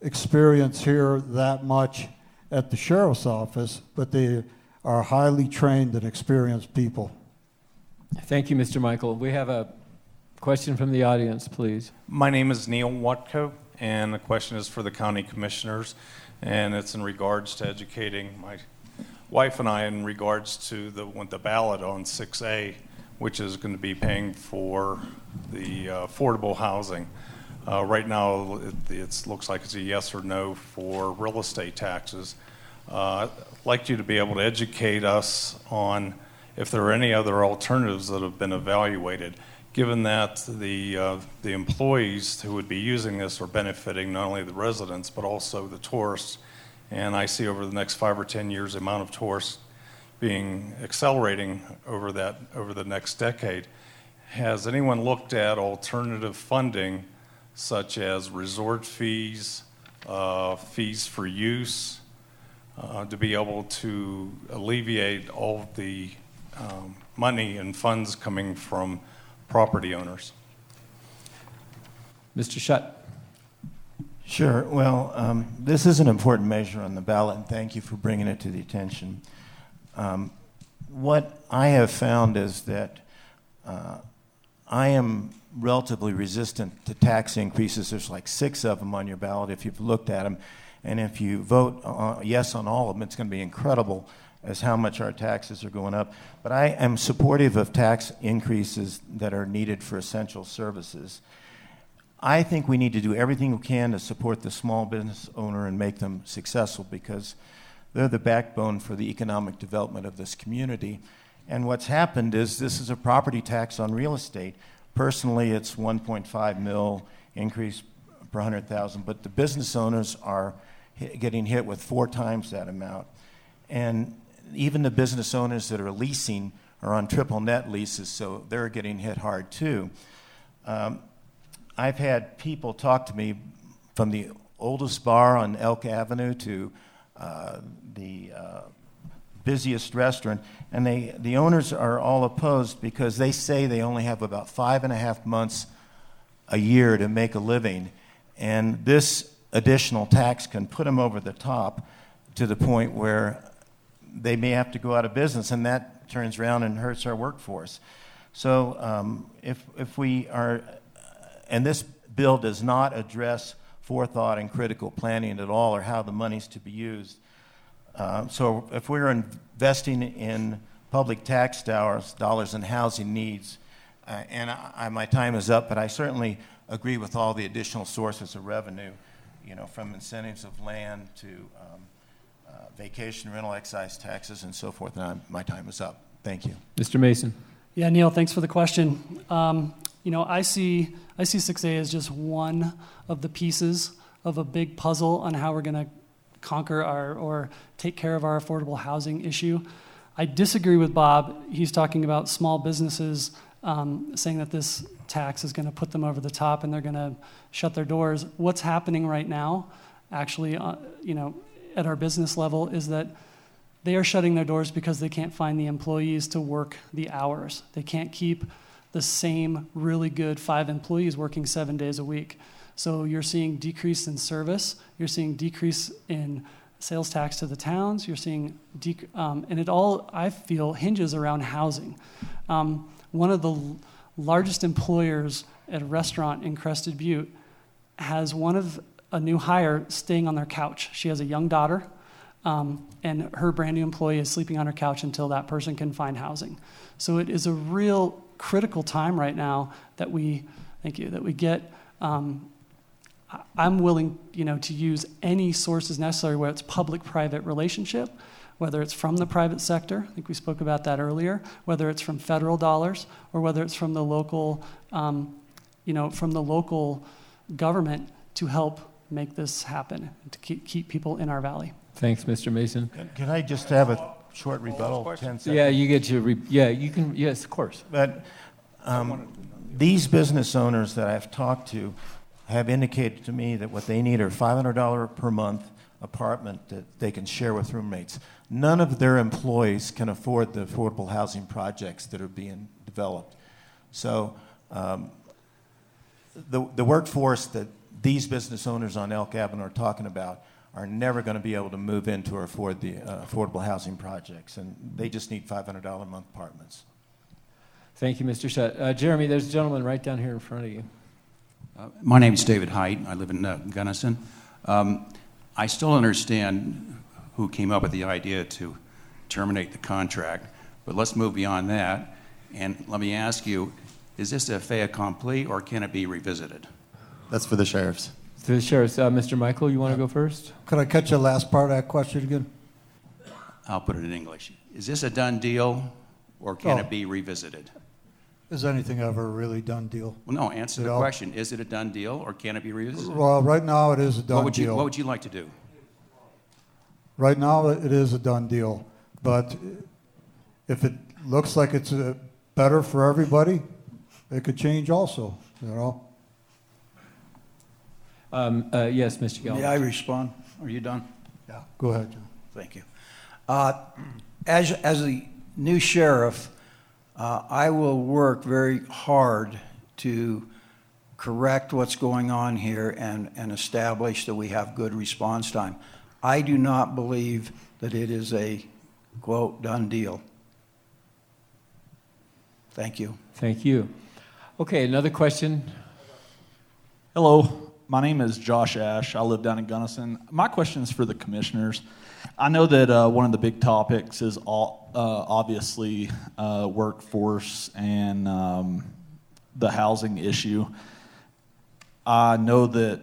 D: experience here that much at the sheriff's office, but they are highly trained and experienced people.
B: Thank you, Mr. Mykol. We have a question from the audience, please.
L: My name is Neil Watko, and the question is for the county commissioners, and it's in regards to educating my wife and I in regards to the, the ballot on 6A, which is going to be paying for the uh, affordable housing. Uh, right now, it looks like it's a yes or no for real estate taxes. Uh, I'd like you to be able to educate us on if there are any other alternatives that have been evaluated, given that the, uh, the employees who would be using this are benefiting not only the residents but also the tourists. And I see over the next five or 10 years the amount of tourists being accelerating over that over the next decade. Has anyone looked at alternative funding such as resort fees, uh, fees for use, uh, to be able to alleviate all the um, money and funds coming from property owners?
B: Mr. Schutt.
E: Sure. Well, um, this is an important measure on the ballot, and thank you for bringing it to the attention. Um, what I have found is that uh, I am relatively resistant to tax increases. There's like six of them on your ballot if you've looked at them. And if you vote uh, yes on all of them, it's going to be incredible as how much our taxes are going up. But I am supportive of tax increases that are needed for essential services. I think we need to do everything we can to support the small business owner and make them successful because they're the backbone for the economic development of this community. And what's happened is this is a property tax on real estate. Personally, it's 1.5 mil increase per 100,000, but the business owners are getting hit with four times that amount. And even the business owners that are leasing are on triple net leases, so they're getting hit hard too. Um, I've had people talk to me from the oldest bar on Elk Avenue to uh, the uh, busiest restaurant, and they, the owners are all opposed because they say they only have about five and a half months a year to make a living, and this additional tax can put them over the top to the point where they may have to go out of business, and that turns around and hurts our workforce. So um, if, if we are, and this bill does not address forethought and critical planning at all or how the money's to be used. Uh, so if we're investing in public tax dollars, dollars in housing needs, uh, and I, my time is up, but I certainly agree with all the additional sources of revenue, you know, from incentives of land to um, vacation rental excise taxes and so forth. And I'm, my time is up. Thank you.
B: Mr. Mason.
F: Yeah, Neil, thanks for the question. Um, you know, I see I see 6A as just one of the pieces of a big puzzle on how we're going to conquer our or take care of our affordable housing issue. I disagree with Bob. He's talking about small businesses um, saying that this tax is going to put them over the top and they're going to shut their doors. What's happening right now, actually, uh, you know, at our business level, is that they are shutting their doors because they can't find the employees to work the hours. They can't keep the same really good five employees working seven days a week. So you're seeing decrease in service, you're seeing decrease in sales tax to the towns, you're seeing, dec- um, and it all, I feel, hinges around housing. Um, one of the l- largest employers at a restaurant in Crested Butte has one of a new hire staying on their couch. She has a young daughter, um, and her brand new employee is sleeping on her couch until that person can find housing. So it is a real critical time right now that we, thank you, that we get. Um, I'm willing, you know, to use any sources necessary, whether it's public-private relationship, whether it's from the private sector, I think we spoke about that earlier, whether it's from federal dollars, or whether it's from the local um, you know, from the local government to help make this happen, to keep, keep people in our valley.
B: Thanks, Mr. Mason.
E: Can I just have a short rebuttal, 10 seconds?
B: Yeah, you get your, re- yeah, you can, yes, of course.
E: But um, these business owners that I've talked to have indicated to me that what they need are $500 per month apartment that they can share with roommates. None of their employees can afford the affordable housing projects that are being developed. So um, the, the workforce that these business owners on Elk Avenue are talking about are never going to be able to move into or afford the uh, affordable housing projects, and they just need $500 a month apartments.
B: Thank you, Mr. Schutt. Uh, Jeremy, there's a gentleman right down here in front of you.
M: Uh, my name is David Height. I live in uh, Gunnison. Um, I still understand who came up with the idea to terminate the contract, but let's move beyond that. And let me ask you is this a fait accompli or can it be revisited?
N: That's for the sheriffs.
B: To the sheriffs, uh, Mr. Mykol, you want to go first?
D: Could I catch the last part of that question again?
M: I'll put it in English. Is this a done deal or can
D: Oh.
M: it be revisited?
D: Is anything ever a really done deal?
M: Well, no, answer
D: You
M: the
D: know?
M: question. Is it a done deal or can it be revisited?
D: Well, right now it is a done
M: what would you,
D: deal.
M: What would you like to do?
D: Right now, it is a done deal, but if it looks like it's uh, better for everybody, it could change also, you know?
B: Um, uh, yes, Mr. Galloway.
C: May I respond? Are you done?
D: Yeah. Go ahead, John.
C: Thank you. Uh, As, as the new sheriff, uh, I will work very hard to correct what's going on here and, and establish that we have good response time. I do not believe that it is a, quote, done deal. Thank you.
B: Thank you. Okay, another question.
O: Hello, my name is Josh Ash. I live down in Gunnison. My question is for the commissioners. I know that uh, one of the big topics is all, uh, obviously uh, workforce and um, the housing issue. I know that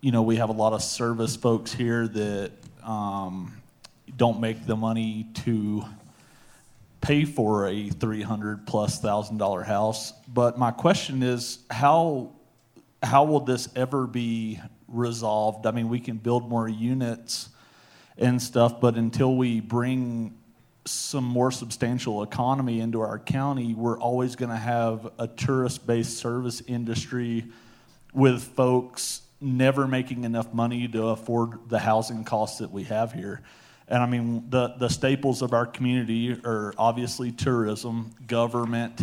O: you know we have a lot of service folks here that um, don't make the money to pay for a 300 plus thousand dollar house. But my question is how how will this ever be resolved? I mean, we can build more units and stuff, but until we bring some more substantial economy into our county, we're always going to have a tourist based service industry with folks never making enough money to afford the housing costs that we have here. And I mean, the, the staples of our community are obviously tourism, government,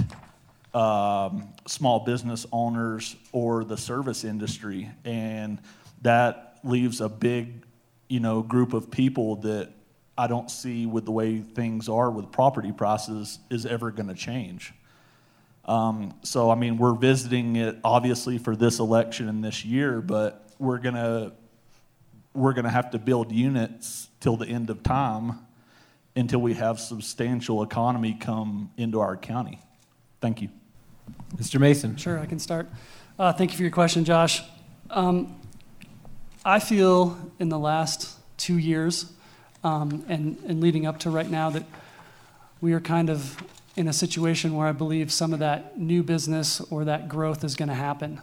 O: um, small business owners, or the service industry. And that leaves a big, you know, group of people that I don't see with the way things are with property prices is ever going to change. Um, so, I mean, we're visiting it obviously for this election and this year, but we're to we're to have to build units till the end of time until we have substantial economy come into our county. Thank you.
B: Mr. Mason.
F: Sure, I can start. Uh, thank you for your question, Josh. Um, I feel in the last two years um, and, and leading up to right now that we are kind of in a situation where I believe some of that new business or that growth is going to happen.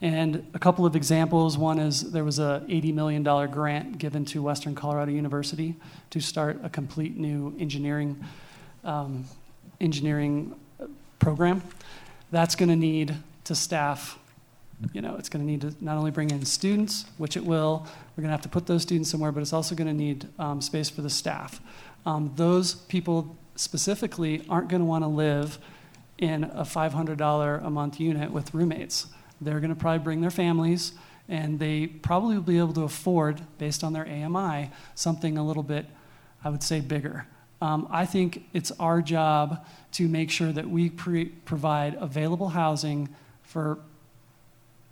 F: And a couple of examples. One is there was a $80 million grant given to Western Colorado University to start a complete new engineering um, engineering program. That's going to need to staff. You know, it's going to need to not only bring in students, which it will. We're going to have to put those students somewhere, but it's also going to need um, space for the staff. Um, those people specifically aren't going to want to live in a $500 a month unit with roommates. They're going to probably bring their families, and they probably will be able to afford, based on their AMI, something a little bit, I would say, bigger. Um, I think it's our job to make sure that we pre- provide available housing for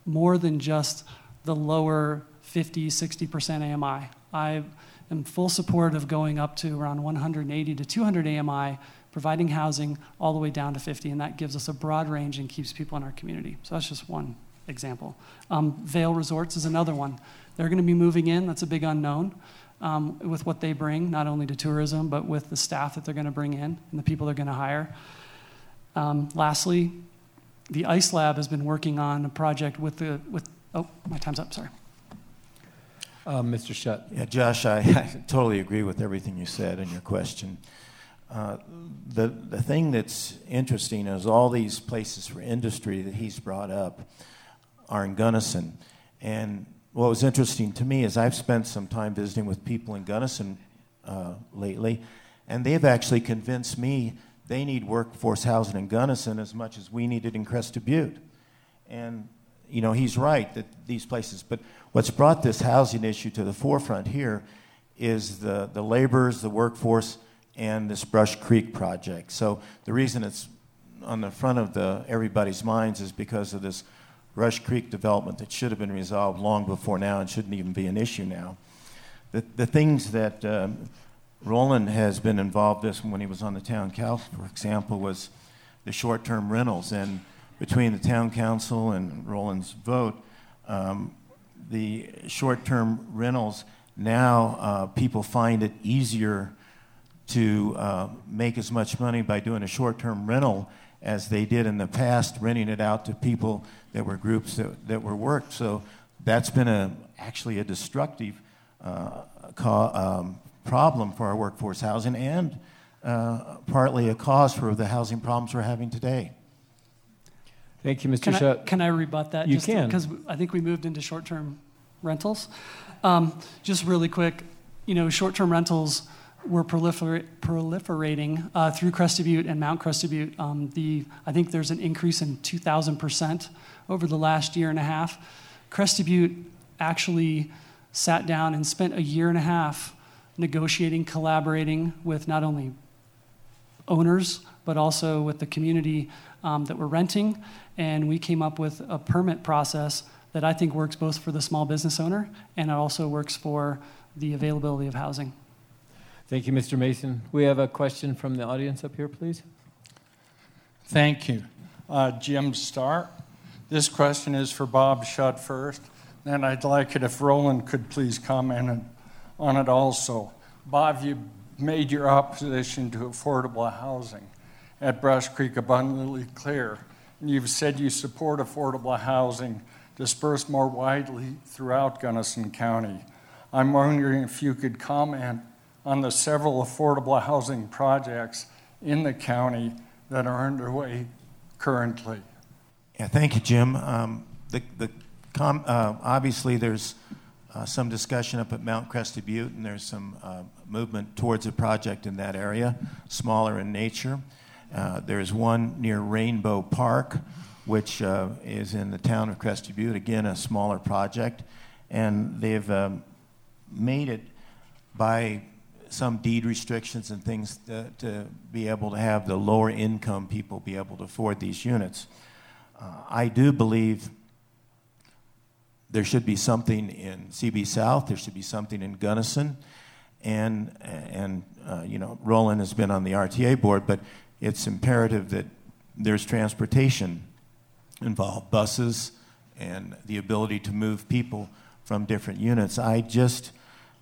F: more than just the lower 50, 60% AMI. I am full support of going up to around 180 to 200 AMI, providing housing all the way down to 50, and that gives us a broad range and keeps people in our community. So that's just one example. Um, Resorts is another one. They're going to be moving in, that's a big unknown. Um, with what they bring, not only to tourism, but with the staff that they're going to bring in and the people they're going to hire. Um, lastly, the ICE Lab has been working on a project with the with. Oh, my time's up. Sorry.
B: Uh, Mr. Schutt.
E: Yeah, Josh, I, I, totally agree with everything you said in your question. Uh, the, the thing that's interesting is all these places for industry that he's brought up are in Gunnison. And what was interesting to me is I've spent some time visiting with people in Gunnison uh, lately, and they've actually convinced me they need workforce housing in Gunnison as much as we need it in Crested Butte. And, you know, he's right that these places, but what's brought this housing issue to the forefront here is the, the laborers, the workforce, and this Brush Creek project. So the reason it's on the front of the, everybody's minds is because of this Brush Creek development that should have been resolved long before now and shouldn't even be an issue now. The, the things that um, Roland has been involved with when he was on the town council, for example, was the short-term rentals. And between the town council and Roland's vote, um, the short-term rentals now uh, people find it easier to uh, make as much money by doing a short term rental as they did in the past, renting it out to people that were groups that, that were worked. So that's been a, actually a destructive uh, co- um, problem for our workforce housing and uh, partly a cause for the housing problems we're having today.
B: Thank you, Mr.
F: Can
B: Schutt.
F: I, can I rebut that?
B: You can.
F: Because I think we moved into short term rentals. Um, just really quick, you know, short term rentals were prolifer- proliferating uh, through Crested Butte and Mount Crested Butte. Um, the, I think there's an increase in 2,000% over the last year and a half. Crested Butte actually sat down and spent a year and a half negotiating, collaborating with not only owners, but also with the community um, that were renting. And we came up with a permit process that I think works both for the small business owner and it also works for the availability of housing.
B: Thank you, Mr. Mason. We have a question from the audience up here, please.
G: Thank you. Uh, Jim Starr. This question is for Bob Schutt first, and I'd like it if Roland could please comment on it also. Bob, you made your opposition to affordable housing at Brush Creek abundantly clear. And you've said you support affordable housing dispersed more widely throughout Gunnison County. I'm wondering if you could comment on the several affordable housing projects in the county that are underway currently.
E: Yeah, thank you, Jim. Um, the, the com, uh, obviously, there's uh, some discussion up at Mount Crested Butte, and there's some uh, movement towards a project in that area, smaller in nature. Uh, there's one near Rainbow Park, which uh, is in the town of Crested Butte, again, a smaller project. And they've um, made it by some deed restrictions and things to, to, be able to have the lower income people be able to afford these units. Uh, I do believe there should be something in CB South, there should be something in Gunnison, and, and uh, you know, Roland has been on the RTA board, but it's imperative that there's transportation involved, buses, and the ability to move people from different units. I just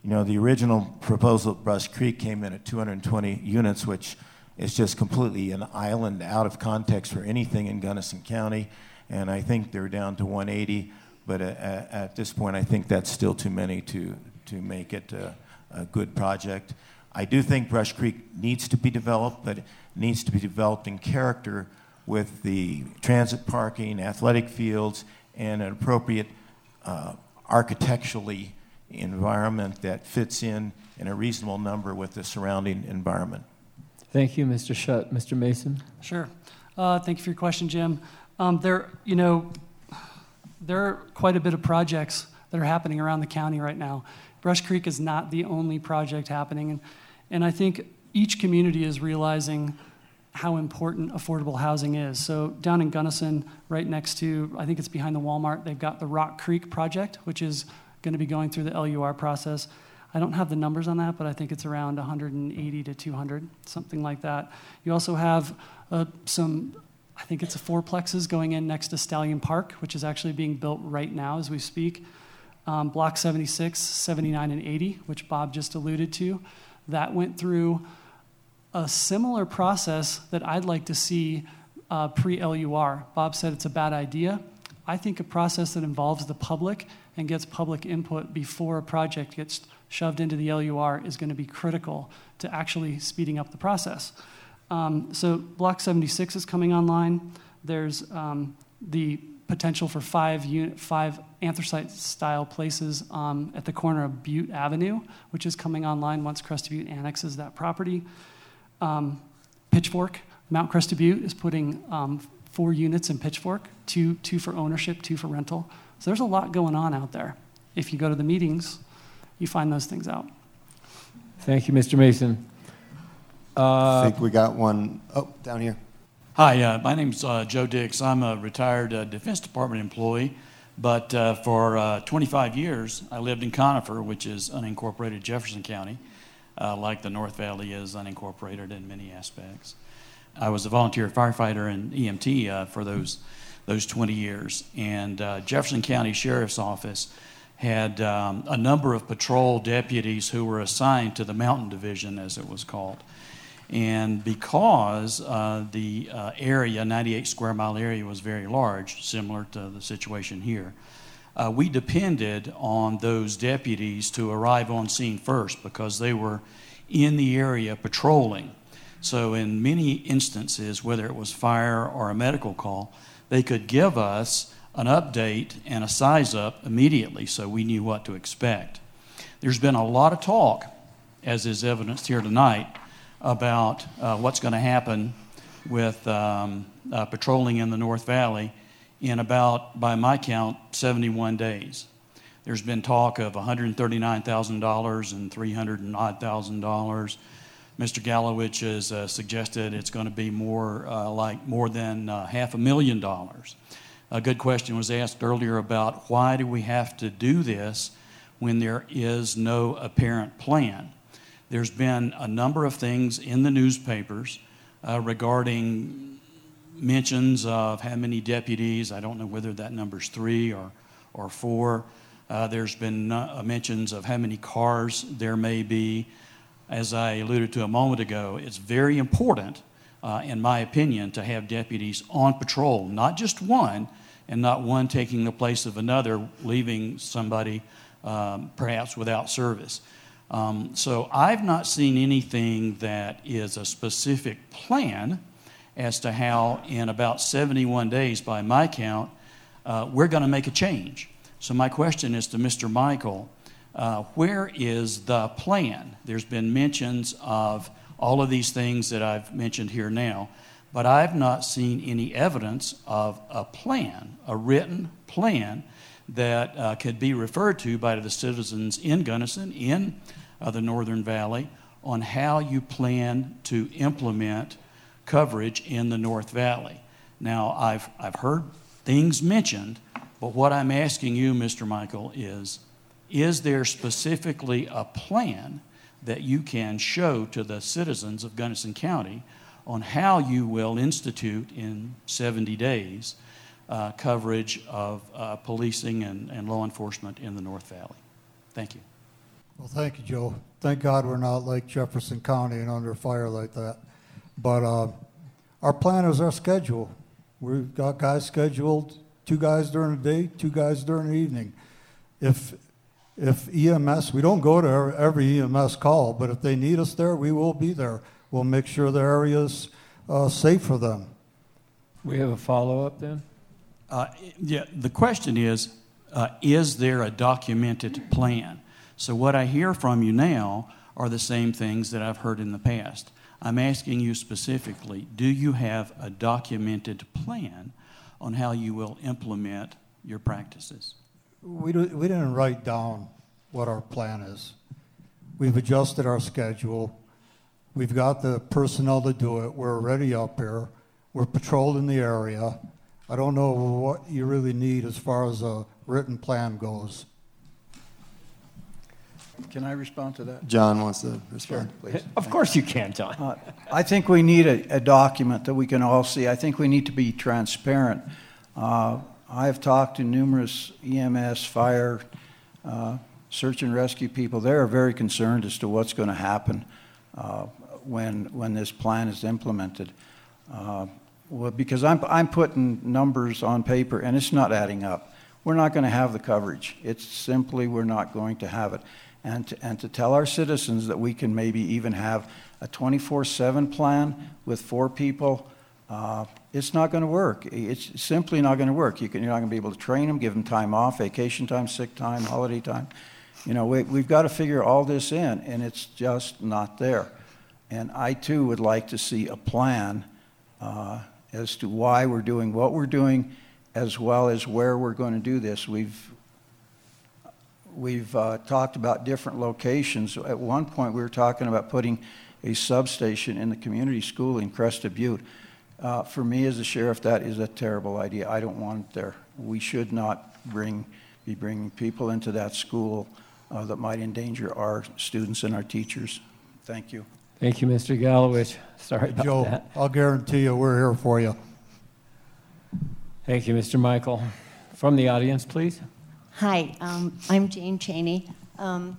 E: you know, the original proposal at Brush Creek came in at 220 units, which is just completely an island out of context for anything in Gunnison County. And I think they're down to 180, but at, this point, I think that's still too many to, to make it a, a good project. I do think Brush Creek needs to be developed, but it needs to be developed in character with the transit parking, athletic fields, and an appropriate uh, architecturally environment that fits in in a reasonable number with the surrounding environment.
B: Thank you, Mr. Schutt. Mr. Mason?
F: Sure. Uh, thank you for your question, Jim. Um, there, you know, there are quite a bit of projects that are happening around the county right now. Brush Creek is not the only project happening, and, and I think each community is realizing how important affordable housing is. So down in Gunnison, right next to, I think it's behind the Walmart, they've got the Rock Creek project, which is going to be going through the LUR process. I don't have the numbers on that, but I think it's around 180 to 200, something like that. You also have uh, some, I think it's a fourplexes going in next to Stallion Park, which is actually being built right now as we speak. Um, block 76, 79, and 80, which Bob just alluded to, that went through a similar process that I'd like to see uh, pre LUR. Bob said it's a bad idea. I think a process that involves the public and gets public input before a project gets shoved into the LUR is going to be critical to actually speeding up the process. Um, so, Block 76 is coming online. There's um, the potential for five, unit, five anthracite style places um, at the corner of Butte Avenue, which is coming online once Crested Butte annexes that property. Um, Pitchfork, Mount Crested Butte is putting um, four units in Pitchfork, two, two for ownership, two for rental. So there's a lot going on out there. If you go to the meetings, you find those things out.
B: Thank you, Mr. Mason. Uh,
N: I think we got one. Oh, down here.
P: Hi, uh, my name's uh, Joe Dix. I'm a retired uh, Defense Department employee, but uh, for uh, 25 years I lived in Conifer, which is unincorporated Jefferson County, uh, like the North Valley is unincorporated in many aspects. I was a volunteer firefighter and EMT for those those 20 years, and Jefferson County Sheriff's Office had um, a number of patrol deputies who were assigned to the Mountain Division, as it was called. And because uh, the uh, area, 98 square mile area, was very large, similar to the situation here, uh, we depended on those deputies to arrive on scene first because they were in the area patrolling. So, in many instances, whether it was fire or a medical call, they could give us an update and a size up immediately so we knew what to expect. There's been a lot of talk, as is evidenced here tonight, about uh, what's going to happen with um, uh, patrolling in the North Valley in about, by my count, 71 days. There's been talk of $139,000 and $300 odd thousand dollars. Mr. Gallowich has uh, suggested it's going to be more uh, like more than uh, half a million dollars a good question was asked earlier about why do we have to do this when there is no apparent plan. There's been a number of things in the newspapers uh, regarding mentions of how many deputies. I don't know whether that number's three or, or four. Uh, there's been uh, mentions of how many cars there may be. As I alluded to a moment ago, it's very important, uh, in my opinion, to have deputies on patrol, not just one, and not one taking the place of another, leaving somebody um, perhaps without service. Um, so I've not seen anything that is a specific plan as to how, in about 71 days, by my count, uh, we're going to make a change. So my question is to Mr. Mykol. Uh, where is the plan? There's been mentions of all of these things that I've mentioned here now but I've not seen any evidence of a plan, a written plan that uh, could be referred to by the citizens in Gunnison, in uh, the Northern Valley, on how you plan to implement coverage in the North Valley. Now, I've, I've heard things mentioned, but what I'm asking you, Mr. Mykol, is is there specifically a plan that you can show to the citizens of Gunnison County on how you will institute in 70 days uh, coverage of uh, policing and, and law enforcement in the North Valley. Thank you.
D: Well, thank you, Joe. Thank God we're not like Jefferson County and under fire like that. But uh, our plan is our schedule. We've got guys scheduled, two guys during the day, two guys during the evening. If if EMS, we don't go to every EMS call, but if they need us there, we will be there. We'll make sure the area is uh, safe for them.
B: We have a follow up then?
P: Uh, yeah, the question is uh, Is there a documented plan? So, what I hear from you now are the same things that I've heard in the past. I'm asking you specifically do you have a documented plan on how you will implement your practices?
D: We, do, we didn't write down what our plan is. We've adjusted our schedule. We've got the personnel to do it. We're already up here. We're patrolling the area. I don't know what you really need as far as a written plan goes.
C: Can I respond to that?
N: John wants to respond,
C: sure. please.
B: Of course you can, John. Uh,
C: I think we need a, a, document that we can all see. I think we need to be transparent. Uh, I've talked to numerous EMS, fire, uh, search and rescue people. They're very concerned as to what's going to happen. Uh, when, when this plan is implemented. Uh, Well, because I'm, I'm putting numbers on paper and it's not adding up. We're not going to have the coverage. It's simply, we're not going to have it. And to, and to tell our citizens that we can maybe even have a 24 7 plan with four people, uh, it's not going to work. It's simply not going to work. You you're not going to be able to train them, give them time off, vacation time, sick time, holiday time. You know, we, we've got to figure all this in, and it's just not there. And I too would like to see a plan uh, as to why we're doing what we're doing, as well as where we're going to do this. We've we've uh, talked about different locations. At one point, we were talking about putting a substation in the community school in Crested Butte. Uh, for me as a sheriff, that is a terrible idea. I don't want it there. We should not bring, be bringing people into that school uh, that might endanger our students and our teachers. Thank you.
B: Thank you, Mr. Gallowich. Sorry about
D: Joe,
B: that.
D: I'll guarantee you we're here for you.
B: Thank you, Mr. Mykol. From the audience, please.
Q: Hi, um, I'm Jane Cheney. Um,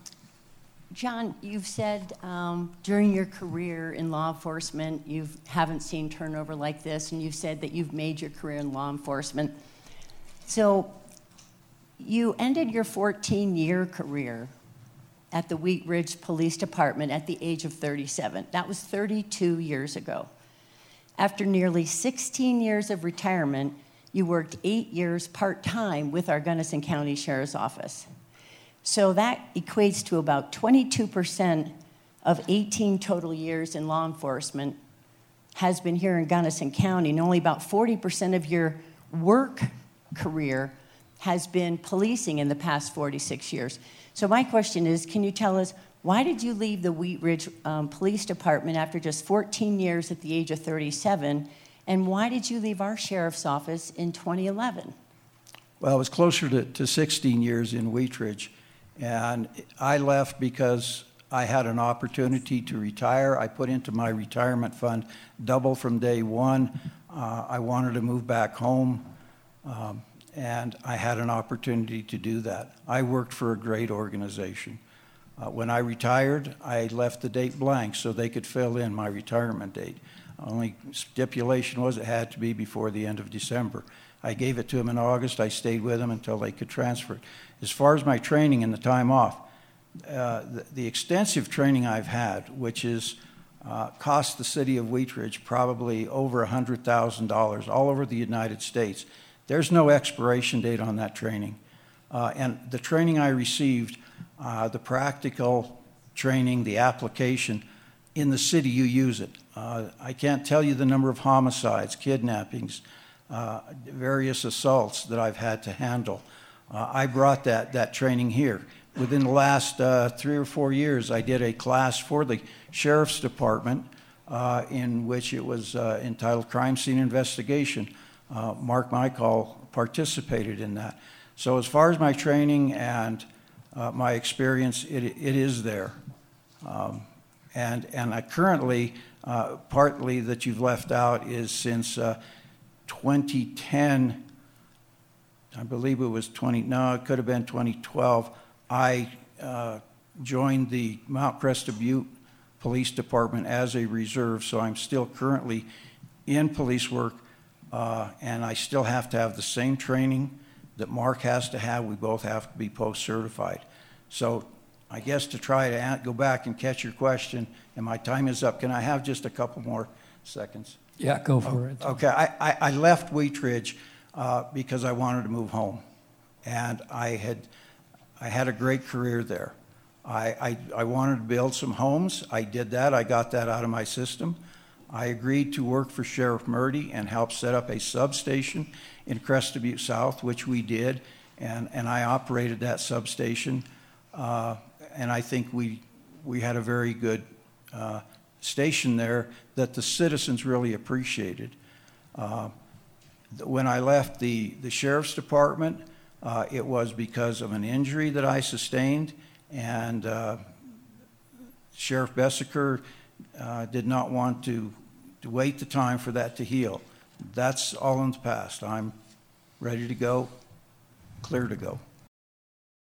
Q: John, you've said um, during your career in law enforcement, you haven't seen turnover like this, and you've said that you've made your career in law enforcement. So, you ended your 14 year career at the Wheat Ridge Police Department at the age of 37. That was 32 years ago. After nearly 16 years of retirement, you worked eight years part time with our Gunnison County Sheriff's Office. So that equates to about 22% of 18 total years in law enforcement has been here in Gunnison County, and only about 40% of your work career has been policing in the past 46 years. So, my question is can you tell us why did you leave the Wheat Ridge um, Police Department after just 14 years at the age of 37? And why did you leave our sheriff's office in 2011?
C: Well, it was closer to, to 16 years in Wheat Ridge. And I left because I had an opportunity to retire. I put into my retirement fund double from day one. Uh, I wanted to move back home, um, and I had an opportunity to do that. I worked for a great organization. Uh, when I retired, I left the date blank so they could fill in my retirement date. Only stipulation was it had to be before the end of December. I gave it to him in August. I stayed with him until they could transfer it. As far as my training and the time off, uh, the, the, extensive training I've had, which has uh, cost the city of Wheat Ridge probably over $100,000 all over the United States, there's no expiration date on that training. Uh, and the training I received, uh, the practical training, the application, in the city you use it. Uh, I can't tell you the number of homicides, kidnappings, uh, various assaults that I've had to handle. Uh, I brought that, that training here. Within the last uh, three or four years, I did a class for the Sheriff's Department uh, in which it was uh, entitled Crime Scene Investigation. Mark Mykol participated in that. So, as far as my training and my experience, it, it is there. Um, and, and I currently, uh, partly that you've left out is since uh, 2010, I believe it was 20, no, it could have been 2012, I uh, joined the Mount Crested Butte Police Department as a reserve, so I'm still currently in police work, uh, and I still have to have the same training that Mark has to have. We both have to be post certified. So I guess to try to go back and catch your question, and my time is up. Can I have just a couple more seconds?
B: Yeah, go for
C: oh,
B: it.
C: Okay, I, I, I left Wheat Ridge uh, because I wanted to move home, and I had I had a great career there. I, I, I wanted to build some homes. I did that. I got that out of my system. I agreed to work for Sheriff Murdie and help set up a substation in Crested Butte South, which we did, and, and I operated that substation. Uh, and I think we, we had a very good uh, station there that the citizens really appreciated. Uh, when I left the, the sheriff's department, uh, it was because of an injury that I sustained, and uh, Sheriff Besecker uh, did not want to, to wait the time for that to heal. That's all in the past. I'm ready to go, clear to go.